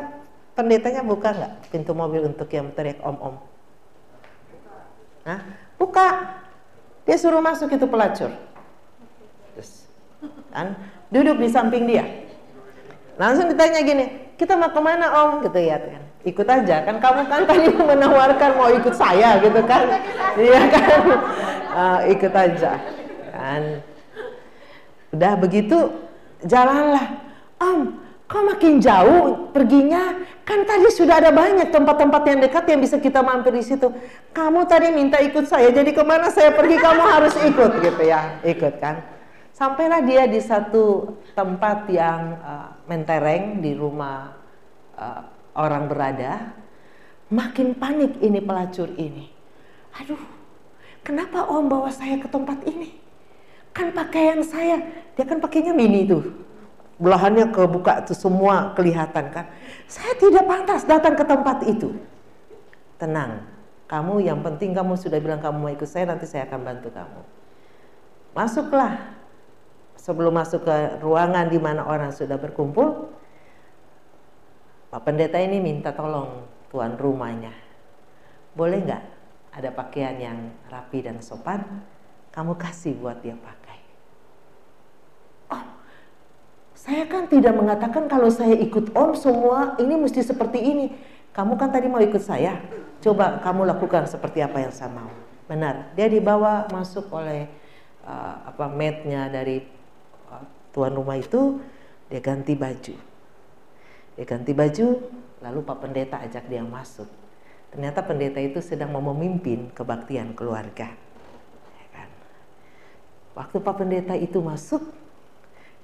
pendetanya buka nggak pintu mobil untuk yang teriak om om Nah, buka. Dia suruh masuk itu pelacur. Terus kan? Duduk di samping dia. Langsung ditanya gini kita mau ke mana om? Gitu ya kan ikut aja. Kan kamu kan tadi (laughs) menawarkan mau ikut saya gitu kan? Iya kan? Uh, ikut aja. Kan? Udah begitu jalanlah. Om, kok makin jauh perginya? Kan tadi sudah ada banyak tempat-tempat yang dekat yang bisa kita mampir di situ. Kamu tadi minta ikut saya, jadi ke mana saya pergi kamu harus ikut gitu ya, ikut kan. Sampailah dia di satu tempat yang uh, mentereng di rumah uh, orang berada. Makin panik ini pelacur ini. Aduh, kenapa om bawa saya ke tempat ini? Kan pakaian saya, dia kan pakainya mini tuh. Belahannya kebuka tuh semua kelihatan kan. Saya tidak pantas datang ke tempat itu. Tenang, kamu yang penting kamu sudah bilang kamu mau ikut saya, nanti saya akan bantu kamu. Masuklah. Sebelum masuk ke ruangan di mana orang sudah berkumpul, Pak Pendeta ini minta tolong tuan rumahnya. Boleh nggak ada pakaian yang rapi dan sopan? Kamu kasih buat dia pakai. Saya kan tidak mengatakan kalau saya ikut om semua ini mesti seperti ini. Kamu kan tadi mau ikut saya. Coba kamu lakukan seperti apa yang saya mau. Benar. Dia dibawa masuk oleh uh, apa mednya dari uh, tuan rumah itu. Dia ganti baju. Dia ganti baju. Lalu Pak Pendeta ajak dia masuk. Ternyata pendeta itu sedang mau memimpin kebaktian keluarga. Ya kan? Waktu Pak Pendeta itu masuk,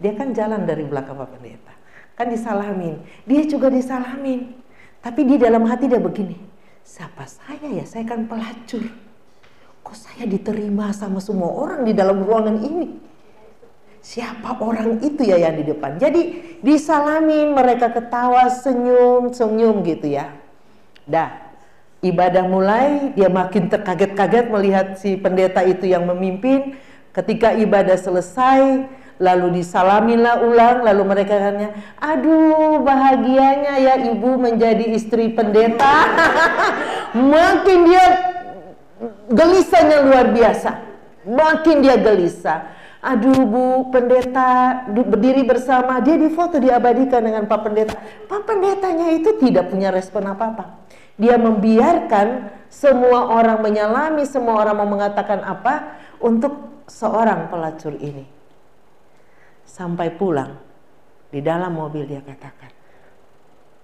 dia kan jalan dari belakang Pak Pendeta. Kan disalamin. Dia juga disalamin. Tapi di dalam hati dia begini. Siapa saya ya? Saya kan pelacur. Kok saya diterima sama semua orang di dalam ruangan ini? Siapa orang itu ya yang di depan? Jadi disalamin, mereka ketawa, senyum, senyum gitu ya. Dah, ibadah mulai, dia makin terkaget-kaget melihat si pendeta itu yang memimpin. Ketika ibadah selesai, lalu disalaminlah ulang lalu mereka katanya aduh bahagianya ya ibu menjadi istri pendeta. (laughs) Makin dia gelisahnya luar biasa. Makin dia gelisah. Aduh bu pendeta berdiri bersama dia difoto diabadikan dengan pak pendeta. Pak pendetanya itu tidak punya respon apa-apa. Dia membiarkan semua orang menyalami semua orang mau mengatakan apa untuk seorang pelacur ini Sampai pulang di dalam mobil dia katakan.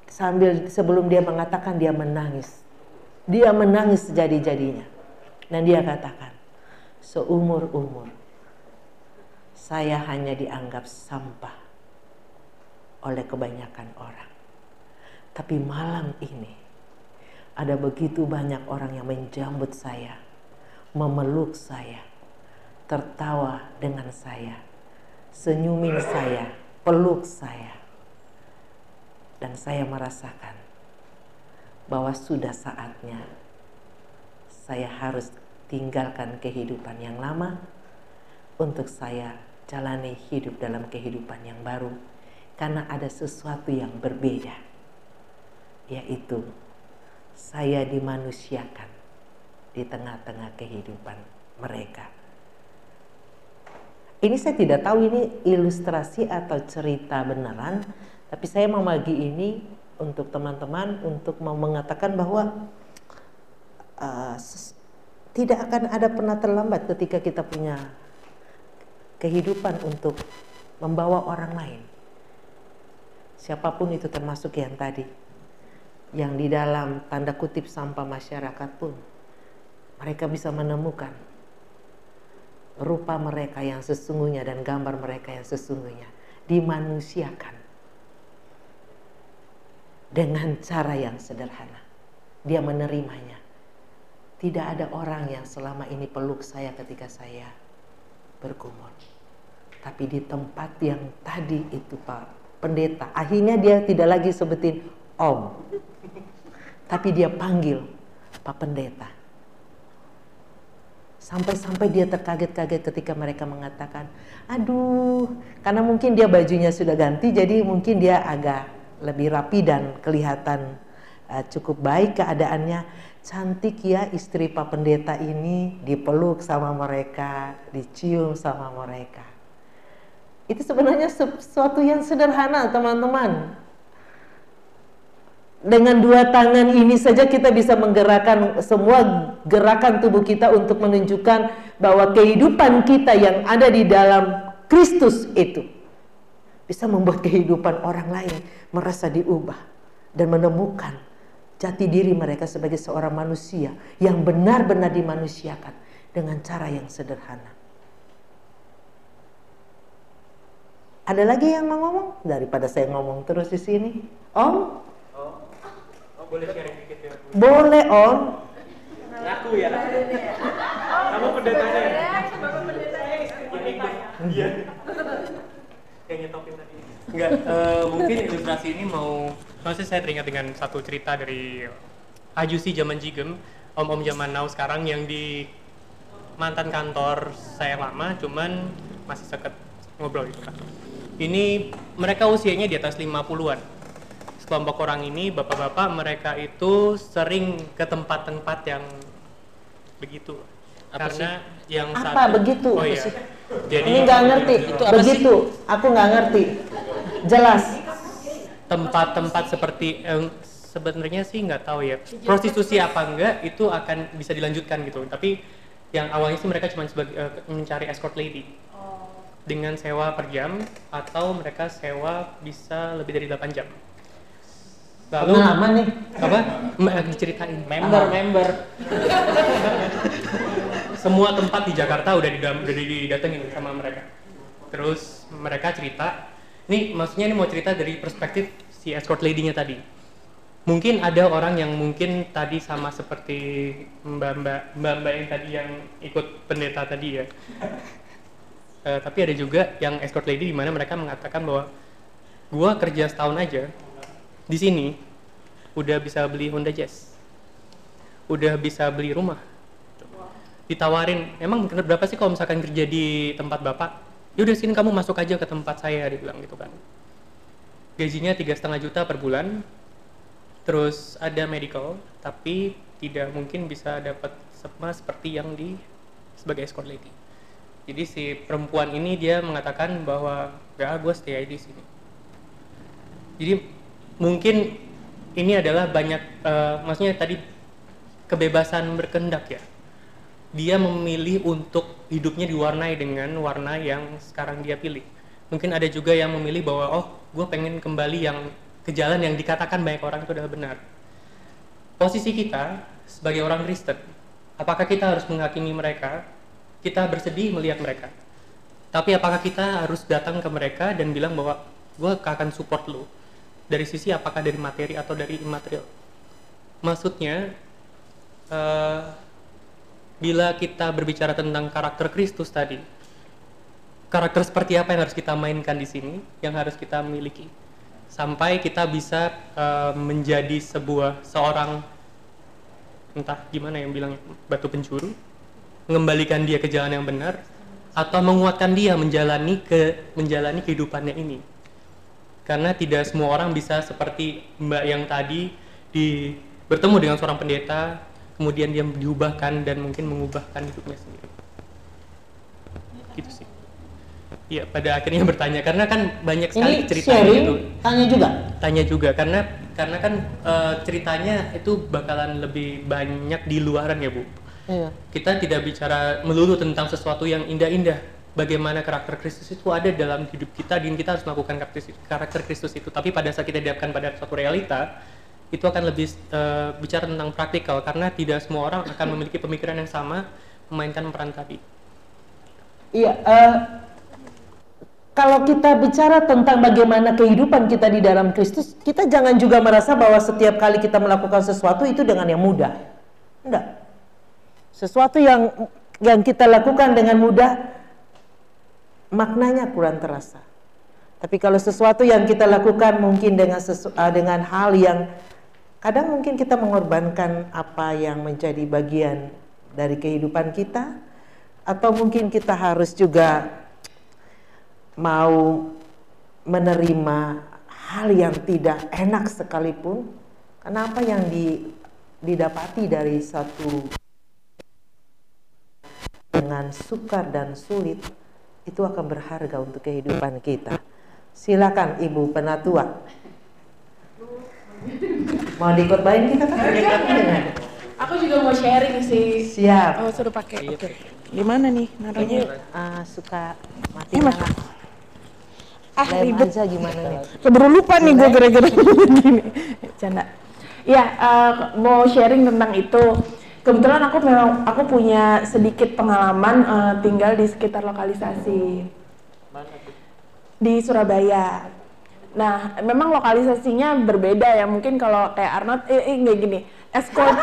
Sambil sebelum dia mengatakan dia menangis. Dia menangis sejadi-jadinya. Dan dia katakan, seumur-umur saya hanya dianggap sampah oleh kebanyakan orang. Tapi malam ini ada begitu banyak orang yang menjambut saya, memeluk saya, tertawa dengan saya, senyumin saya, peluk saya. Dan saya merasakan bahwa sudah saatnya saya harus tinggalkan kehidupan yang lama untuk saya jalani hidup dalam kehidupan yang baru karena ada sesuatu yang berbeda yaitu saya dimanusiakan di tengah-tengah kehidupan mereka. Ini saya tidak tahu ini ilustrasi atau cerita beneran, tapi saya mau bagi ini untuk teman-teman untuk mau mengatakan bahwa uh, tidak akan ada pernah terlambat ketika kita punya kehidupan untuk membawa orang lain. Siapa pun itu termasuk yang tadi, yang di dalam tanda kutip sampah masyarakat pun, mereka bisa menemukan rupa mereka yang sesungguhnya dan gambar mereka yang sesungguhnya dimanusiakan dengan cara yang sederhana. Dia menerimanya. Tidak ada orang yang selama ini peluk saya ketika saya bergumul. Tapi di tempat yang tadi itu Pak pendeta, akhirnya dia tidak lagi sebutin Om. Tapi dia panggil Pak Pendeta Sampai-sampai dia terkaget-kaget ketika mereka mengatakan, aduh, karena mungkin dia bajunya sudah ganti, jadi mungkin dia agak lebih rapi dan kelihatan uh, cukup baik keadaannya. Cantik ya istri Pak Pendeta ini dipeluk sama mereka, dicium sama mereka. Itu sebenarnya sesuatu yang sederhana teman-teman dengan dua tangan ini saja kita bisa menggerakkan semua gerakan tubuh kita untuk menunjukkan bahwa kehidupan kita yang ada di dalam Kristus itu bisa membuat kehidupan orang lain merasa diubah dan menemukan jati diri mereka sebagai seorang manusia yang benar-benar dimanusiakan dengan cara yang sederhana. Ada lagi yang mau ngomong daripada saya ngomong terus di sini? Om? Boleh sharing dikit ya? Boleh Om. Ngaku ya. Kamu pendetanya ya? Iya. Yang nyetopin tadi. Enggak, uh, mungkin ilustrasi ini mau maksudnya saya teringat dengan satu cerita dari Ajusi zaman Jigem, om-om zaman now sekarang yang di mantan kantor saya lama, cuman masih seket ngobrol gitu kan. Ini mereka usianya di atas 50-an kelompok orang ini bapak-bapak mereka itu sering ke tempat-tempat yang begitu. Apa karena sih? yang apa satu, begitu? Oh iya. jadi ini nggak ngerti. Itu apa begitu. sih? aku nggak ngerti. Jelas. Tempat-tempat seperti eh, sebenarnya sih nggak tahu ya. Prostitusi apa enggak itu akan bisa dilanjutkan gitu. Tapi yang awalnya sih mereka cuma sebagai uh, mencari escort lady. Oh. dengan sewa per jam atau mereka sewa bisa lebih dari 8 jam Lalu pengalaman nih. Apa? Eh, diceritain. Member, ah. member. (laughs) Semua tempat di Jakarta udah didam, udah didatengin sama mereka. Terus mereka cerita, nih maksudnya ini mau cerita dari perspektif si escort lady-nya tadi. Mungkin ada orang yang mungkin tadi sama seperti mbak-mbak mbak-mbak yang tadi yang ikut pendeta tadi ya. uh, tapi ada juga yang escort lady di mana mereka mengatakan bahwa gua kerja setahun aja di sini udah bisa beli Honda Jazz. Udah bisa beli rumah. Ditawarin emang berapa sih kalau misalkan kerja di tempat bapak? Yaudah sini kamu masuk aja ke tempat saya dibilang gitu kan. Gajinya tiga setengah juta per bulan. Terus ada medical tapi tidak mungkin bisa dapat sama seperti yang di sebagai escort lady. Jadi si perempuan ini dia mengatakan bahwa gak gue stay di sini. Jadi mungkin ini adalah banyak uh, maksudnya tadi kebebasan berkendak ya dia memilih untuk hidupnya diwarnai dengan warna yang sekarang dia pilih Mungkin ada juga yang memilih bahwa oh, gue pengen kembali yang ke jalan yang dikatakan banyak orang itu adalah benar. Posisi kita sebagai orang Kristen, apakah kita harus menghakimi mereka? Kita bersedih melihat mereka. Tapi apakah kita harus datang ke mereka dan bilang bahwa gue akan support lo dari sisi apakah dari materi atau dari imaterial? Maksudnya, uh, bila kita berbicara tentang karakter Kristus tadi, karakter seperti apa yang harus kita mainkan di sini, yang harus kita miliki, sampai kita bisa uh, menjadi sebuah seorang entah gimana yang bilang batu pencuru, mengembalikan dia ke jalan yang benar, atau menguatkan dia menjalani ke menjalani kehidupannya ini. Karena tidak semua orang bisa seperti Mbak yang tadi di bertemu dengan seorang pendeta, kemudian dia diubahkan dan mungkin mengubahkan hidupnya sendiri. Gitu sih. Iya, pada akhirnya bertanya karena kan banyak sekali Ini ceritanya sharing, itu. tanya juga. Tanya juga karena karena kan eh, ceritanya itu bakalan lebih banyak di luaran ya, Bu. Iya. Kita tidak bicara melulu tentang sesuatu yang indah-indah. Bagaimana karakter Kristus itu ada dalam hidup kita dan kita harus melakukan karakter- Kristus itu. Tapi pada saat kita dihadapkan pada suatu realita, itu akan lebih eh, bicara tentang praktikal karena tidak semua orang akan memiliki pemikiran yang sama memainkan peran tadi. Iya, eh, kalau kita bicara tentang bagaimana kehidupan kita di dalam Kristus, kita jangan juga merasa bahwa setiap kali kita melakukan sesuatu itu dengan yang mudah. Enggak. Sesuatu yang yang kita lakukan dengan mudah maknanya kurang terasa. Tapi kalau sesuatu yang kita lakukan mungkin dengan sesu, eh, dengan hal yang kadang mungkin kita mengorbankan apa yang menjadi bagian dari kehidupan kita atau mungkin kita harus juga mau menerima hal yang tidak enak sekalipun karena apa yang di, didapati dari satu dengan sukar dan sulit itu akan berharga untuk kehidupan kita. Silakan Ibu Penatua. Mau dikhotbahin kita kan? Aku juga mau sharing sih. Siap. Oh, suruh pakai. Oke. Gimana nih naruhnya? Ah, suka mati Eh, Mas. nyala. Ah, Lem ribet. aja gimana nih? Keburu lupa nih gue gara-gara (laughs) gini. Canda. Ya, eh, mau sharing tentang itu. Kebetulan aku memang aku punya sedikit pengalaman eh, tinggal di sekitar lokalisasi di Surabaya. Nah, memang lokalisasinya berbeda ya. Mungkin kalau kayak Arnold, eh, eh nggak gini, escort. (laughs)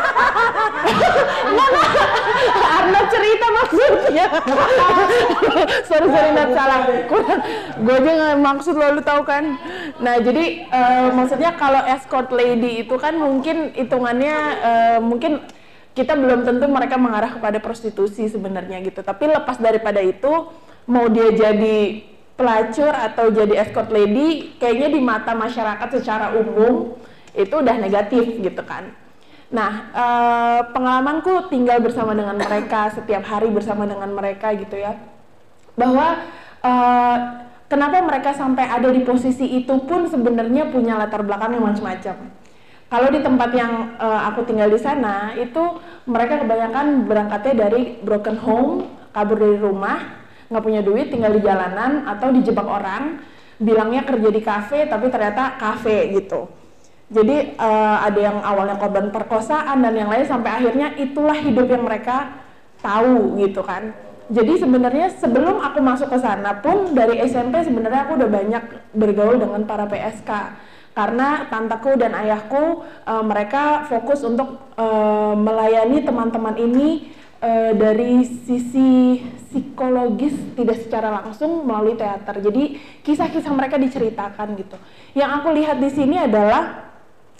Arnold cerita maksudnya. sorry sorry Nat salah. Kurang. Gue aja nggak maksud lo, lu tahu kan. Nah jadi eh, maksudnya kalau escort lady itu kan mungkin hitungannya eh, mungkin kita belum tentu mereka mengarah kepada prostitusi sebenarnya gitu. Tapi lepas daripada itu, mau dia jadi pelacur atau jadi escort lady, kayaknya di mata masyarakat secara umum itu udah negatif gitu kan. Nah, eh, pengalamanku tinggal bersama dengan mereka setiap hari bersama dengan mereka gitu ya, bahwa eh, kenapa mereka sampai ada di posisi itu pun sebenarnya punya latar belakang yang macam-macam. Kalau di tempat yang eh, aku tinggal di sana itu mereka kebanyakan berangkatnya dari broken home, kabur dari rumah, nggak punya duit, tinggal di jalanan atau dijebak orang, bilangnya kerja di kafe tapi ternyata kafe gitu. Jadi eh, ada yang awalnya korban perkosaan dan yang lain sampai akhirnya itulah hidup yang mereka tahu gitu kan. Jadi sebenarnya sebelum aku masuk ke sana pun dari SMP sebenarnya aku udah banyak bergaul dengan para PSK karena tanteku dan ayahku eh, mereka fokus untuk eh, melayani teman-teman ini eh, dari sisi psikologis tidak secara langsung melalui teater. Jadi kisah-kisah mereka diceritakan gitu. Yang aku lihat di sini adalah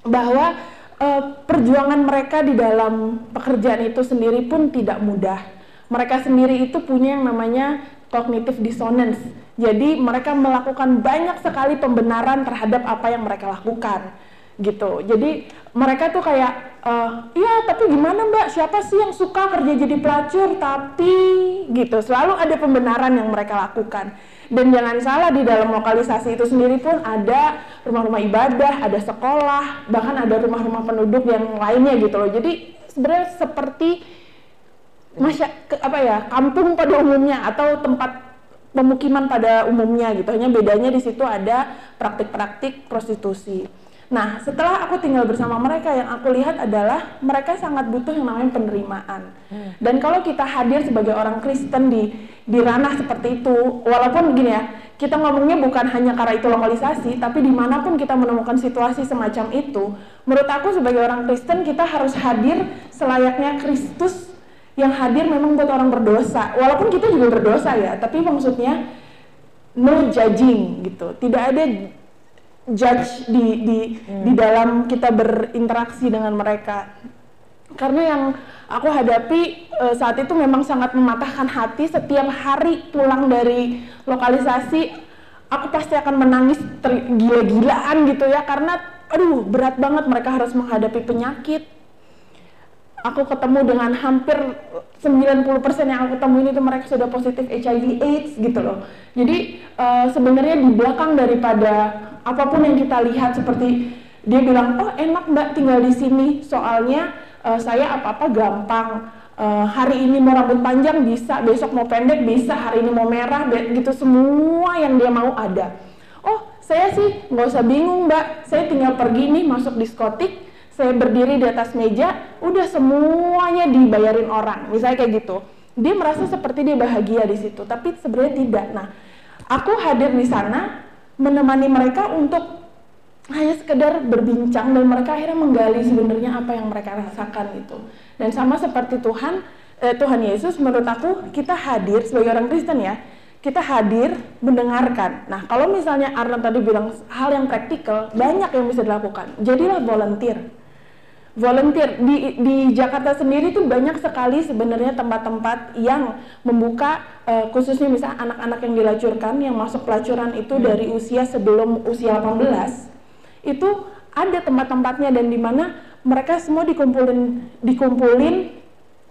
bahwa eh, perjuangan mereka di dalam pekerjaan itu sendiri pun tidak mudah. Mereka sendiri itu punya yang namanya cognitive dissonance. Jadi mereka melakukan banyak sekali pembenaran terhadap apa yang mereka lakukan gitu. Jadi mereka tuh kayak, eh, iya tapi gimana mbak? Siapa sih yang suka kerja jadi pelacur? Tapi gitu. Selalu ada pembenaran yang mereka lakukan. Dan jangan salah di dalam lokalisasi itu sendiri pun ada rumah-rumah ibadah, ada sekolah, bahkan ada rumah-rumah penduduk yang lainnya gitu loh. Jadi sebenarnya seperti masya ke- apa ya kampung pada umumnya atau tempat pemukiman pada umumnya gitu. Hanya bedanya di situ ada praktik-praktik prostitusi. Nah, setelah aku tinggal bersama mereka, yang aku lihat adalah mereka sangat butuh yang namanya penerimaan. Hmm. Dan kalau kita hadir sebagai orang Kristen di di ranah seperti itu, walaupun gini ya, kita ngomongnya bukan hanya karena itu lokalisasi, tapi di mana pun kita menemukan situasi semacam itu, menurut aku sebagai orang Kristen kita harus hadir selayaknya Kristus yang hadir memang buat orang berdosa. Walaupun kita juga berdosa ya, tapi maksudnya no judging gitu. Tidak ada judge di di hmm. di dalam kita berinteraksi dengan mereka karena yang aku hadapi uh, saat itu memang sangat mematahkan hati setiap hari pulang dari lokalisasi aku pasti akan menangis gila-gilaan gitu ya karena aduh berat banget mereka harus menghadapi penyakit aku ketemu dengan hampir 90% yang aku temuin itu mereka sudah positif HIV AIDS gitu loh. Jadi uh, sebenarnya di belakang daripada apa pun yang kita lihat seperti dia bilang, "Oh, enak Mbak tinggal di sini, soalnya uh, saya apa-apa gampang. Uh, hari ini mau rambut panjang bisa, besok mau pendek bisa, hari ini mau merah gitu semua yang dia mau ada." Oh, saya sih nggak usah bingung Mbak, saya tinggal pergi nih masuk diskotik, saya berdiri di atas meja, udah semuanya dibayarin orang, misalnya kayak gitu. Dia merasa seperti dia bahagia di situ, tapi sebenarnya tidak. Nah, aku hadir di sana menemani mereka untuk hanya sekedar berbincang dan mereka akhirnya menggali sebenarnya apa yang mereka rasakan itu. Dan sama seperti Tuhan, eh, Tuhan Yesus menurut aku kita hadir sebagai orang Kristen ya, kita hadir mendengarkan. Nah, kalau misalnya Arnold tadi bilang hal yang praktikal, banyak yang bisa dilakukan. Jadilah volunteer volunteer. Di di Jakarta sendiri tuh banyak sekali sebenarnya tempat-tempat yang membuka uh, khususnya misalnya anak-anak yang dilacurkan yang masuk pelacuran itu hmm. dari usia sebelum usia 18 itu ada tempat-tempatnya dan di mana mereka semua dikumpulin dikumpulin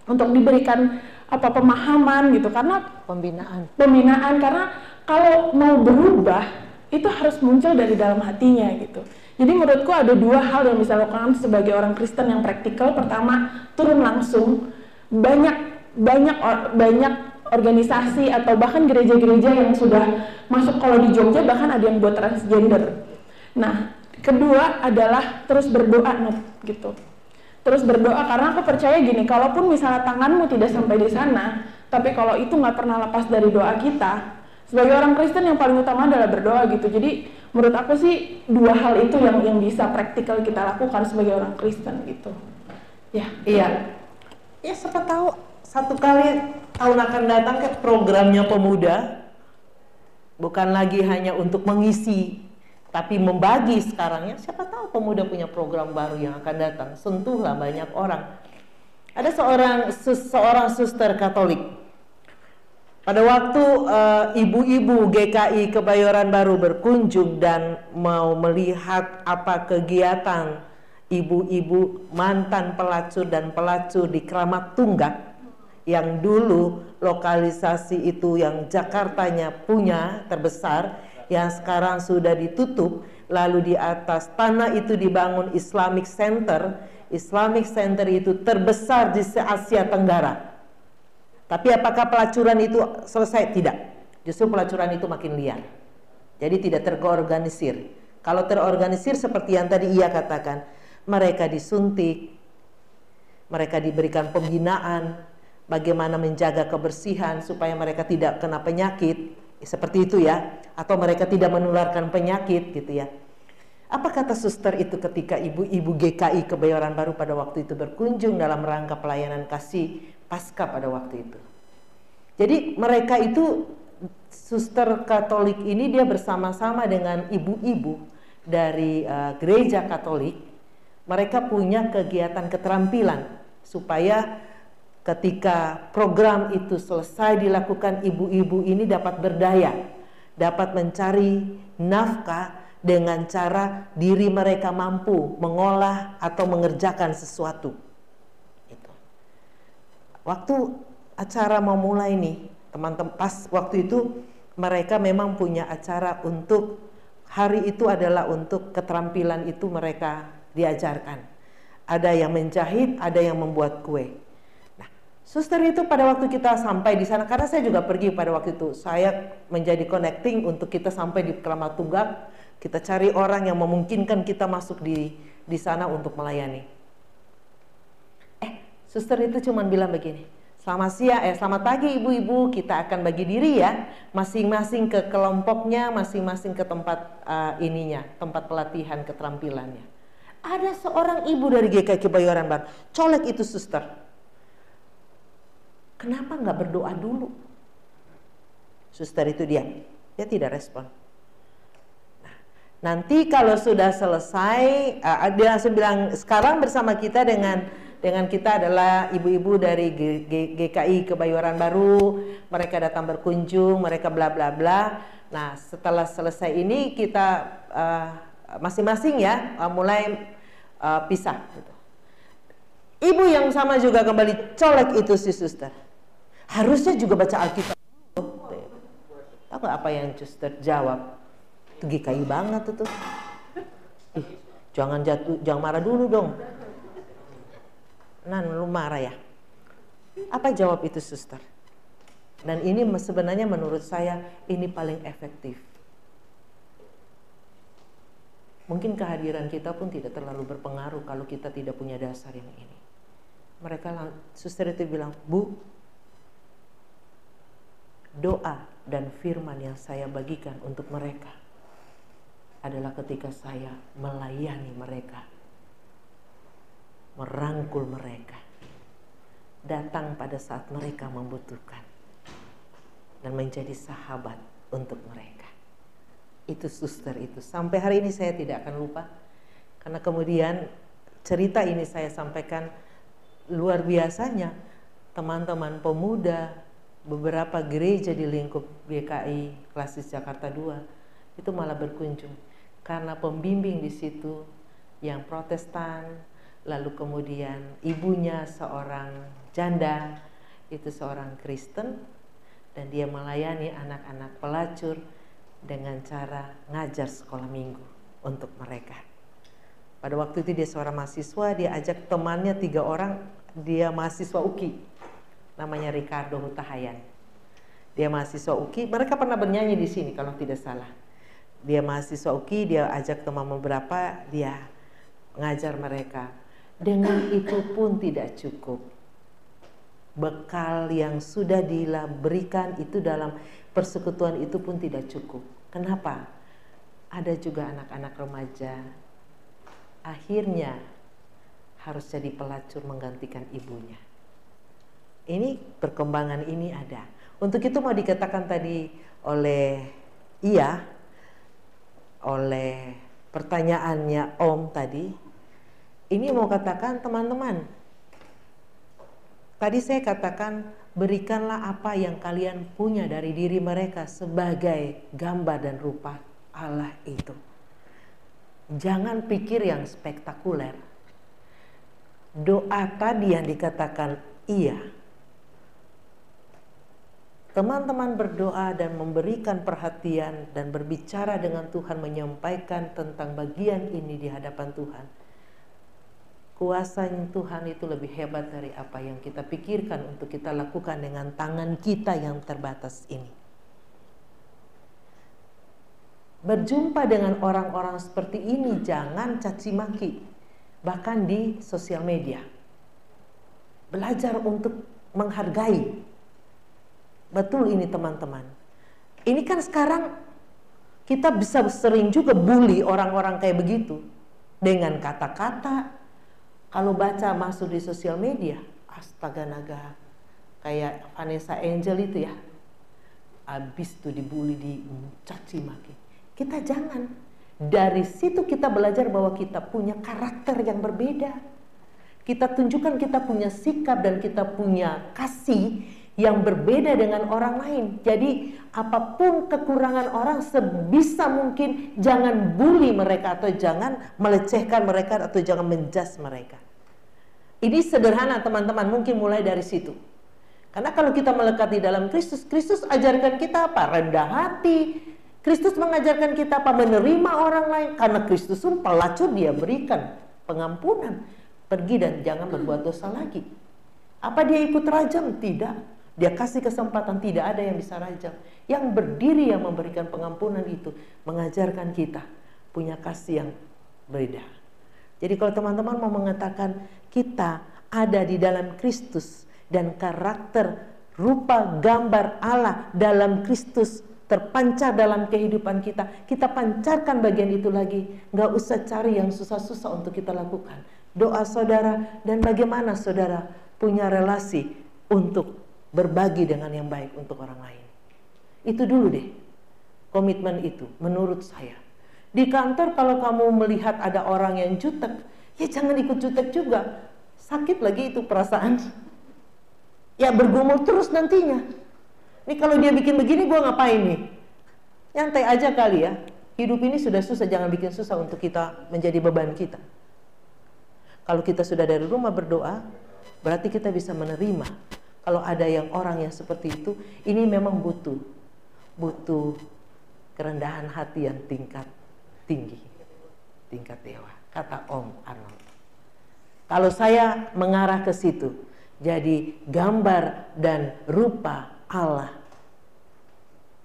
untuk diberikan apa pemahaman gitu. Karena pembinaan. pembinaan. Karena kalau mau berubah itu harus muncul dari dalam hatinya gitu jadi menurutku ada dua hal yang bisa dilakukan sebagai orang Kristen yang praktikal. Pertama, turun langsung. Banyak banyak banyak organisasi atau bahkan gereja-gereja yang sudah masuk kalau di Jogja bahkan ada yang buat transgender. Nah, kedua adalah terus berdoa, Nut, gitu. Terus berdoa karena aku percaya gini, kalaupun misalnya tanganmu tidak sampai di sana, tapi kalau itu nggak pernah lepas dari doa kita, sebagai orang Kristen yang paling utama adalah berdoa gitu. Jadi menurut aku sih dua hal itu yang yang bisa praktikal kita lakukan sebagai orang Kristen gitu. Ya. Iya. Ya siapa tahu satu kali tahun akan datang ke programnya pemuda bukan lagi hanya untuk mengisi tapi membagi sekarang ya siapa tahu pemuda punya program baru yang akan datang. Sentuhlah banyak orang. Ada seorang seorang suster Katolik pada waktu eh, ibu-ibu uh, GKI Kebayoran Baru berkunjung dan mau melihat apa kegiatan ibu-ibu mantan pelacur dan pelacur di Keramat Tunggak yang dulu lokalisasi itu yang Jakartanya punya terbesar yang sekarang sudah ditutup lalu di atas tanah itu dibangun Islamic Center. Islamic Center itu terbesar di Asia Tenggara tapi apakah pelacuran itu selesai? Tidak. Justru pelacuran itu makin liar. Jadi tidak terorganisir. Kalau terorganisir seperti yang tadi ia katakan, mereka disuntik, mereka diberikan pembinaan, bagaimana menjaga kebersihan supaya mereka tidak kena penyakit, seperti itu ya, atau mereka tidak menularkan penyakit gitu ya. Apa kata suster itu ketika ibu-ibu GKI Kebayoran Baru pada waktu itu berkunjung dalam rangka pelayanan kasih pasca pada waktu itu. Jadi mereka itu suster Katolik ini dia bersama-sama dengan ibu-ibu dari uh, gereja Katolik. Mereka punya kegiatan keterampilan supaya ketika program itu selesai dilakukan ibu-ibu ini dapat berdaya, dapat mencari nafkah dengan cara diri mereka mampu mengolah atau mengerjakan sesuatu. Waktu acara mau mulai nih, teman-teman pas waktu itu mereka memang punya acara untuk hari itu adalah untuk keterampilan itu mereka diajarkan. Ada yang menjahit, ada yang membuat kue. Nah, Suster itu pada waktu kita sampai di sana, karena saya juga pergi pada waktu itu, saya menjadi connecting untuk kita sampai di Keramat Tunggak, kita cari orang yang memungkinkan kita masuk di di sana untuk melayani. Suster itu cuma bilang begini, selamat siang, eh selamat pagi ibu-ibu, kita akan bagi diri ya, masing-masing ke kelompoknya, masing-masing ke tempat uh, ininya, tempat pelatihan keterampilannya. Ada seorang ibu dari GKI Kebayoran Baru, colek itu suster Kenapa nggak berdoa dulu? Suster itu diam, dia tidak respon. Nah, nanti kalau sudah selesai, uh, dia langsung bilang sekarang bersama kita dengan dengan kita adalah ibu-ibu dari GKI Kebayoran Baru. Mereka datang berkunjung, mereka bla bla bla. Nah, setelah selesai ini kita uh, masing-masing uh, ya uh, mulai uh, pisah. Gitu. Ibu yang sama juga kembali colek itu si suster. Harusnya juga baca Alkitab. Tahu gak apa yang Juster jawab? Itu GKI banget itu. Ih, jangan jatuh, jangan marah dulu dong. Nan, lu marah ya? Apa jawab itu suster? Dan ini sebenarnya menurut saya ini paling efektif. Mungkin kehadiran kita pun tidak terlalu berpengaruh kalau kita tidak punya dasar yang ini. Mereka suster itu bilang, Bu, doa dan firman yang saya bagikan untuk mereka adalah ketika saya melayani mereka, merangkul mereka, datang pada saat mereka membutuhkan, dan menjadi sahabat untuk mereka. Itu suster itu. Sampai hari ini saya tidak akan lupa, karena kemudian cerita ini saya sampaikan luar biasanya teman-teman pemuda beberapa gereja di lingkup GKI Klasis Jakarta 2 itu malah berkunjung karena pembimbing di situ yang Protestan, lalu kemudian ibunya seorang janda, itu seorang Kristen dan dia melayani anak-anak pelacur dengan cara ngajar sekolah minggu untuk mereka. Pada waktu itu dia seorang mahasiswa, dia ajak temannya tiga orang, dia mahasiswa UKI namanya Ricardo Hutahayan. Dia mahasiswa UKI, mereka pernah bernyanyi di sini kalau tidak salah. Dia mahasiswa UKI, dia ajak teman beberapa, dia ngajar mereka. Dengan itu pun tidak cukup. Bekal yang sudah diberikan itu dalam persekutuan itu pun tidak cukup. Kenapa? Ada juga anak-anak remaja. Akhirnya harus jadi pelacur menggantikan ibunya. Ini perkembangan ini ada. Untuk itu mau dikatakan tadi oleh iya oleh pertanyaannya Om tadi. Ini mau katakan teman-teman. Tadi saya katakan berikanlah apa yang kalian punya dari diri mereka sebagai gambar dan rupa Allah itu. Jangan pikir yang spektakuler. Doa tadi yang dikatakan iya teman-teman berdoa dan memberikan perhatian dan berbicara dengan Tuhan menyampaikan tentang bagian ini di hadapan Tuhan kuasa Tuhan itu lebih hebat dari apa yang kita pikirkan untuk kita lakukan dengan tangan kita yang terbatas ini berjumpa dengan orang-orang seperti ini jangan caci maki bahkan di sosial media belajar untuk menghargai Betul ini teman-teman. Ini kan sekarang kita bisa sering juga bully orang-orang kayak begitu dengan kata-kata. Kalau baca masuk di sosial media, astaga naga, kayak Vanessa Angel itu ya, habis tuh dibully, dicaci maki. Kita jangan. Dari situ kita belajar bahwa kita punya karakter yang berbeda. Kita tunjukkan kita punya sikap dan kita punya kasih yang berbeda dengan orang lain. Jadi apa pun kekurangan orang sebisa mungkin jangan bully mereka atau jangan melecehkan mereka atau jangan menjas mereka. Ini sederhana teman-teman, mungkin mulai dari situ. Karena kalau kita melekat di dalam Kristus, Kristus ajarkan kita apa? Rendah hati. Kristus mengajarkan kita apa? Menerima orang lain. Karena Kristus pun pelacur dia berikan pengampunan. Pergi dan jangan berbuat dosa lagi. Apa dia ikut rajam? Tidak. Dia kasih kesempatan, tidak ada yang bisa rajam. Yang berdiri yang memberikan pengampunan itu mengajarkan kita punya kasih yang beda. Jadi kalau teman-teman mau mengatakan kita ada di dalam Kristus dan karakter rupa gambar Allah dalam Kristus terpancar dalam kehidupan kita. Kita pancarkan bagian itu lagi. Nggak usah cari yang susah-susah untuk kita lakukan. Doa saudara dan bagaimana saudara punya relasi untuk berbagi dengan yang baik untuk orang lain. Itu dulu deh. Komitmen itu menurut saya. Di kantor kalau kamu melihat ada orang yang jutek, ya jangan ikut jutek juga. Sakit lagi itu perasaan. Ya bergumul terus nantinya. Ini kalau dia bikin begini gue ngapain nih? Nyantai aja kali ya. Hidup ini sudah susah, jangan bikin susah untuk kita menjadi beban kita. Kalau kita sudah dari rumah berdoa, berarti kita bisa menerima. Kalau ada yang orang yang seperti itu, ini memang butuh butuh kerendahan hati yang tingkat tinggi, tingkat dewa. Kata Om Arnold. Kalau saya mengarah ke situ, jadi gambar dan rupa Allah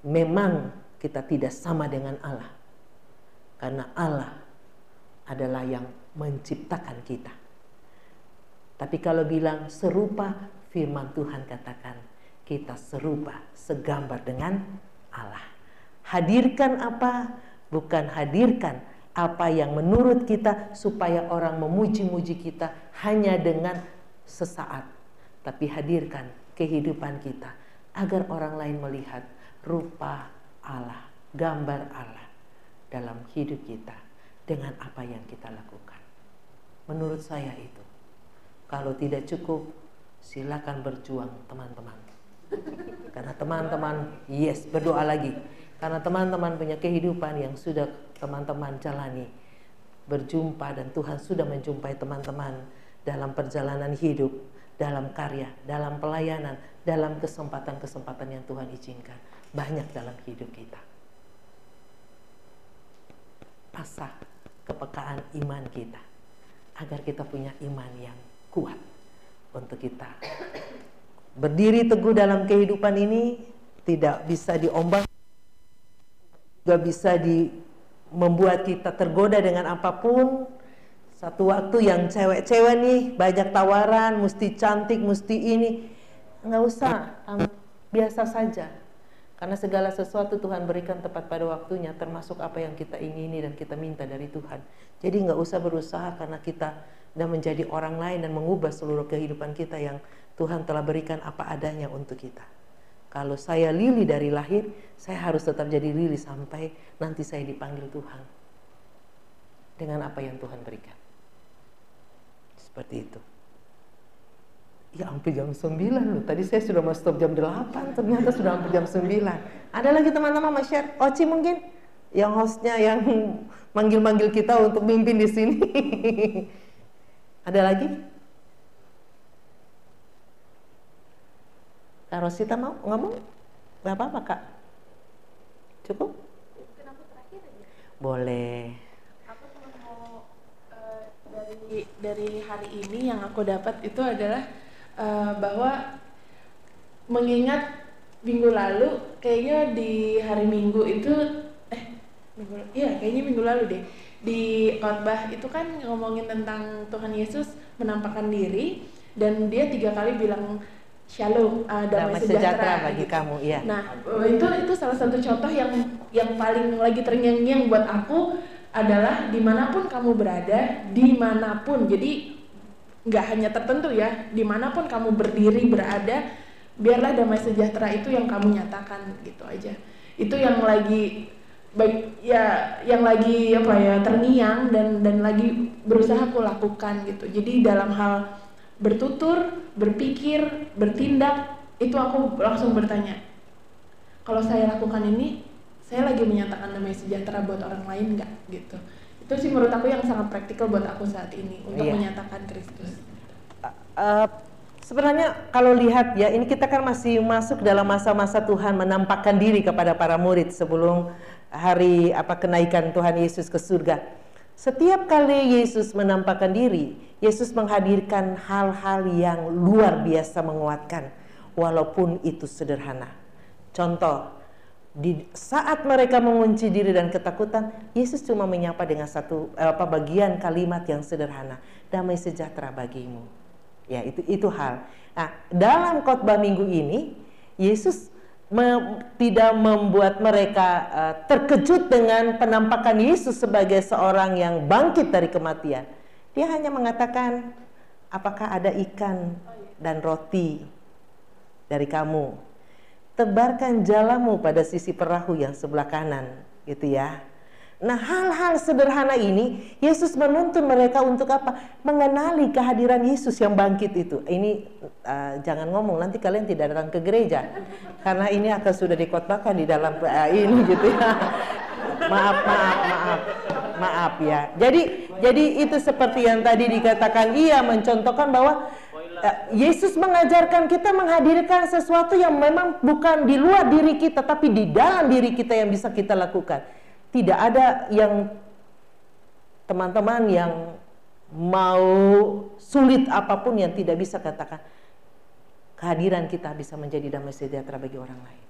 memang kita tidak sama dengan Allah. Karena Allah adalah yang menciptakan kita. Tapi kalau bilang serupa firman Tuhan katakan kita serupa, segambar dengan Allah. Hadirkan apa? Bukan hadirkan apa yang menurut kita supaya orang memuji-muji kita hanya dengan sesaat. Tapi hadirkan kehidupan kita agar orang lain melihat rupa Allah, gambar Allah dalam hidup kita dengan apa yang kita lakukan. Menurut saya itu. Kalau tidak cukup, silakan berjuang teman-teman. Karena teman-teman, yes, berdoa lagi. Karena teman-teman punya kehidupan yang sudah teman-teman jalani. Berjumpa dan Tuhan sudah menjumpai teman-teman dalam perjalanan hidup dalam karya, dalam pelayanan, dalam kesempatan-kesempatan yang Tuhan izinkan. Banyak dalam hidup kita. Asah kepekaan iman kita. Agar kita punya iman yang kuat untuk kita. Berdiri teguh dalam kehidupan ini tidak bisa diombang juga bisa di membuat kita tergoda dengan apa pun satu waktu yang cewek-cewek nih banyak tawaran, mesti cantik, mesti ini. Nggak usah, biasa saja. Karena segala sesuatu Tuhan berikan tepat pada waktunya, termasuk apa yang kita ingini dan kita minta dari Tuhan. Jadi nggak usah berusaha karena kita dan menjadi orang lain dan mengubah seluruh kehidupan kita yang Tuhan telah berikan apa adanya untuk kita. Kalau saya lili dari lahir, saya harus tetap jadi lili sampai nanti saya dipanggil Tuhan. Dengan apa yang Tuhan berikan. Seperti itu. Ya hampir jam 9 loh. Tadi saya sudah mau stop jam 8, ternyata sudah hampir jam 9. Ada lagi teman-teman mau share? Oci mungkin? Yang hostnya yang manggil-manggil kita untuk mimpin di sini. (laughs) Ada lagi? Kak Rosita mau ngomong? Gak apa-apa kak. Cukup? Boleh. dari dari hari ini yang aku dapat itu adalah uh, bahwa mengingat minggu lalu kayaknya di hari minggu itu eh minggu iya kayaknya minggu lalu deh di khotbah itu kan ngomongin tentang Tuhan Yesus menampakkan diri dan dia tiga kali bilang shalom uh, damai, damai sejahtera, sejahtera bagi gitu. kamu ya nah itu itu salah satu contoh yang yang paling lagi terngiang-ngiang buat aku adalah di mana pun kamu berada, di mana pun. Jadi nggak hanya tertentu ya, di mana pun kamu berdiri berada, biarlah damai sejahtera itu yang kamu nyatakan gitu aja. Itu yang lagi baik ya yang lagi apa ya terngiang dan dan lagi berusaha aku lakukan gitu. Jadi dalam hal bertutur, berpikir, bertindak itu aku langsung bertanya. Kalau saya lakukan ini saya lagi menyatakan damai sejahtera buat orang lain nggak gitu itu sih menurut aku yang sangat praktikal buat aku saat ini untuk iya. menyatakan Kristus uh, sebenarnya kalau lihat ya ini kita kan masih masuk dalam masa-masa Tuhan menampakkan diri kepada para murid sebelum hari apa kenaikan Tuhan Yesus ke surga Setiap kali Yesus menampakkan diri, Yesus menghadirkan hal-hal yang luar biasa menguatkan, walaupun itu sederhana. Contoh, di saat mereka mengunci diri dan ketakutan, Yesus cuma menyapa dengan satu eh, apa bagian kalimat yang sederhana, damai sejahtera bagimu. Ya, itu itu hal. Nah, dalam khotbah minggu ini, Yesus me, tidak membuat mereka uh, terkejut dengan penampakan Yesus sebagai seorang yang bangkit dari kematian. Dia hanya mengatakan, "Apakah ada ikan dan roti dari kamu?" tebarkan jalamu pada sisi perahu yang sebelah kanan, gitu ya. Nah, hal-hal sederhana ini Yesus menuntun mereka untuk apa? Mengenali kehadiran Yesus yang bangkit itu. Ini uh, jangan ngomong nanti kalian tidak datang ke gereja karena ini akan sudah dikotbahkan di dalam uh, ini gitu ya. (laughs) maaf, maaf, maaf. Maaf ya. Jadi jadi itu seperti yang tadi dikatakan ia mencontohkan bahwa Eh, Yesus mengajarkan kita menghadirkan sesuatu yang memang bukan di luar diri kita tapi di dalam diri kita yang bisa kita lakukan. Tidak ada yang teman-teman yang mau sulit apa pun yang tidak bisa katakan kehadiran kita bisa menjadi damai sejahtera bagi orang lain.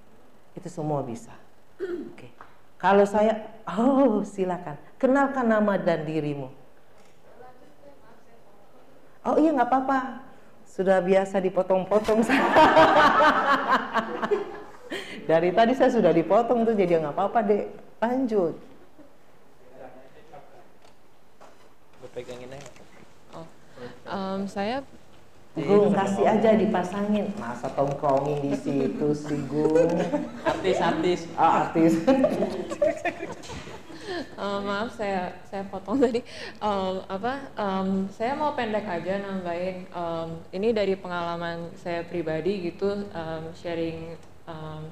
Itu semua bisa. Oke. Okay. Kalau saya, oh silakan kenalkan nama dan dirimu. Oh iya nggak apa-apa sudah biasa dipotong-potong (laughs) dari tadi saya sudah dipotong tuh jadi nggak apa-apa deh lanjut. Pegangin aja. Oh, um, saya Gung kasih aja dipasangin. Masa tongkrongin di situ sih Gung? Artis artis. Oh, artis. Uh, maaf saya saya potong tadi. Um, apa um, saya mau pendek aja nambahin. Um, ini dari pengalaman saya pribadi gitu um, sharing um,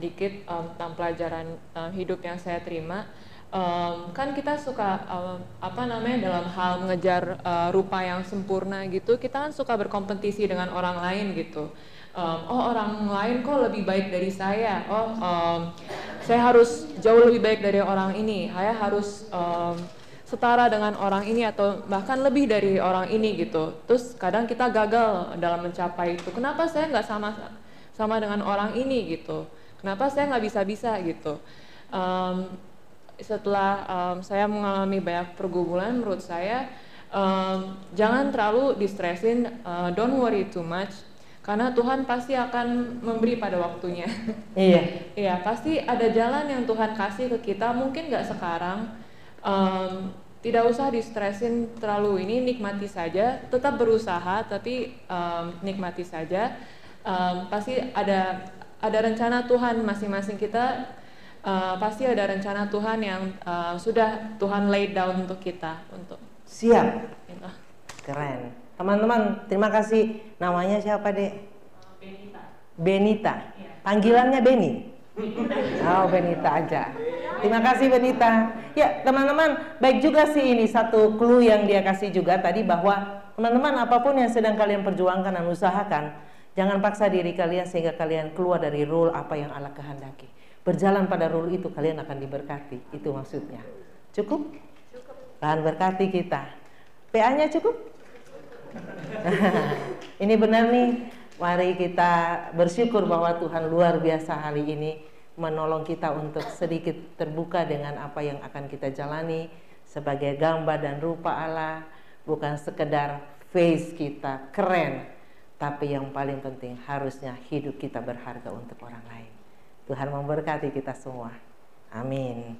dikit um, tentang pelajaran um, hidup yang saya terima. Um, kan kita suka um, apa namanya dalam hal mengejar uh, rupa yang sempurna gitu kita kan suka berkompetisi dengan orang lain gitu. Um, oh orang lain kok lebih baik dari saya? Oh um, saya harus jauh lebih baik dari orang ini. Saya harus um, setara dengan orang ini atau bahkan lebih dari orang ini gitu. Terus kadang kita gagal dalam mencapai itu. Kenapa saya nggak sama sama dengan orang ini gitu kenapa saya nggak bisa bisa gitu um, setelah um, saya mengalami banyak pergumulan menurut saya um, jangan terlalu distresin uh, don't worry too much karena Tuhan pasti akan memberi pada waktunya. (laughs) Iya. Iya, pasti ada jalan yang Tuhan kasih ke kita. Mungkin nggak sekarang. Um, tidak usah distresin terlalu ini, nikmati saja. Tetap berusaha, tapi um, nikmati saja. Um, pasti ada ada rencana Tuhan masing-masing kita. Uh, pasti ada rencana Tuhan yang uh, sudah Tuhan lay down untuk kita untuk. Siap. Gitu. Keren. Teman-teman, terima kasih. Namanya siapa, Dek? Benita. Benita. Panggilannya Beni. Oh, Benita aja. Terima kasih Benita. Ya, teman-teman, baik juga sih ini satu clue yang dia kasih juga tadi bahwa teman-teman apa pun yang sedang kalian perjuangkan dan usahakan, jangan paksa diri kalian sehingga kalian keluar dari rule apa yang Allah kehendaki. Berjalan pada rule itu kalian akan diberkati. Itu maksudnya. Cukup? Cukup. Tuhan berkati kita. PA-nya cukup? (laughs) ini benar nih. Mari kita bersyukur bahwa Tuhan luar biasa hari ini menolong kita untuk sedikit terbuka dengan apa yang akan kita jalani sebagai gambar dan rupa Allah, bukan sekedar face kita keren, tapi yang paling penting harusnya hidup kita berharga untuk orang lain. Tuhan memberkati kita semua. Amin.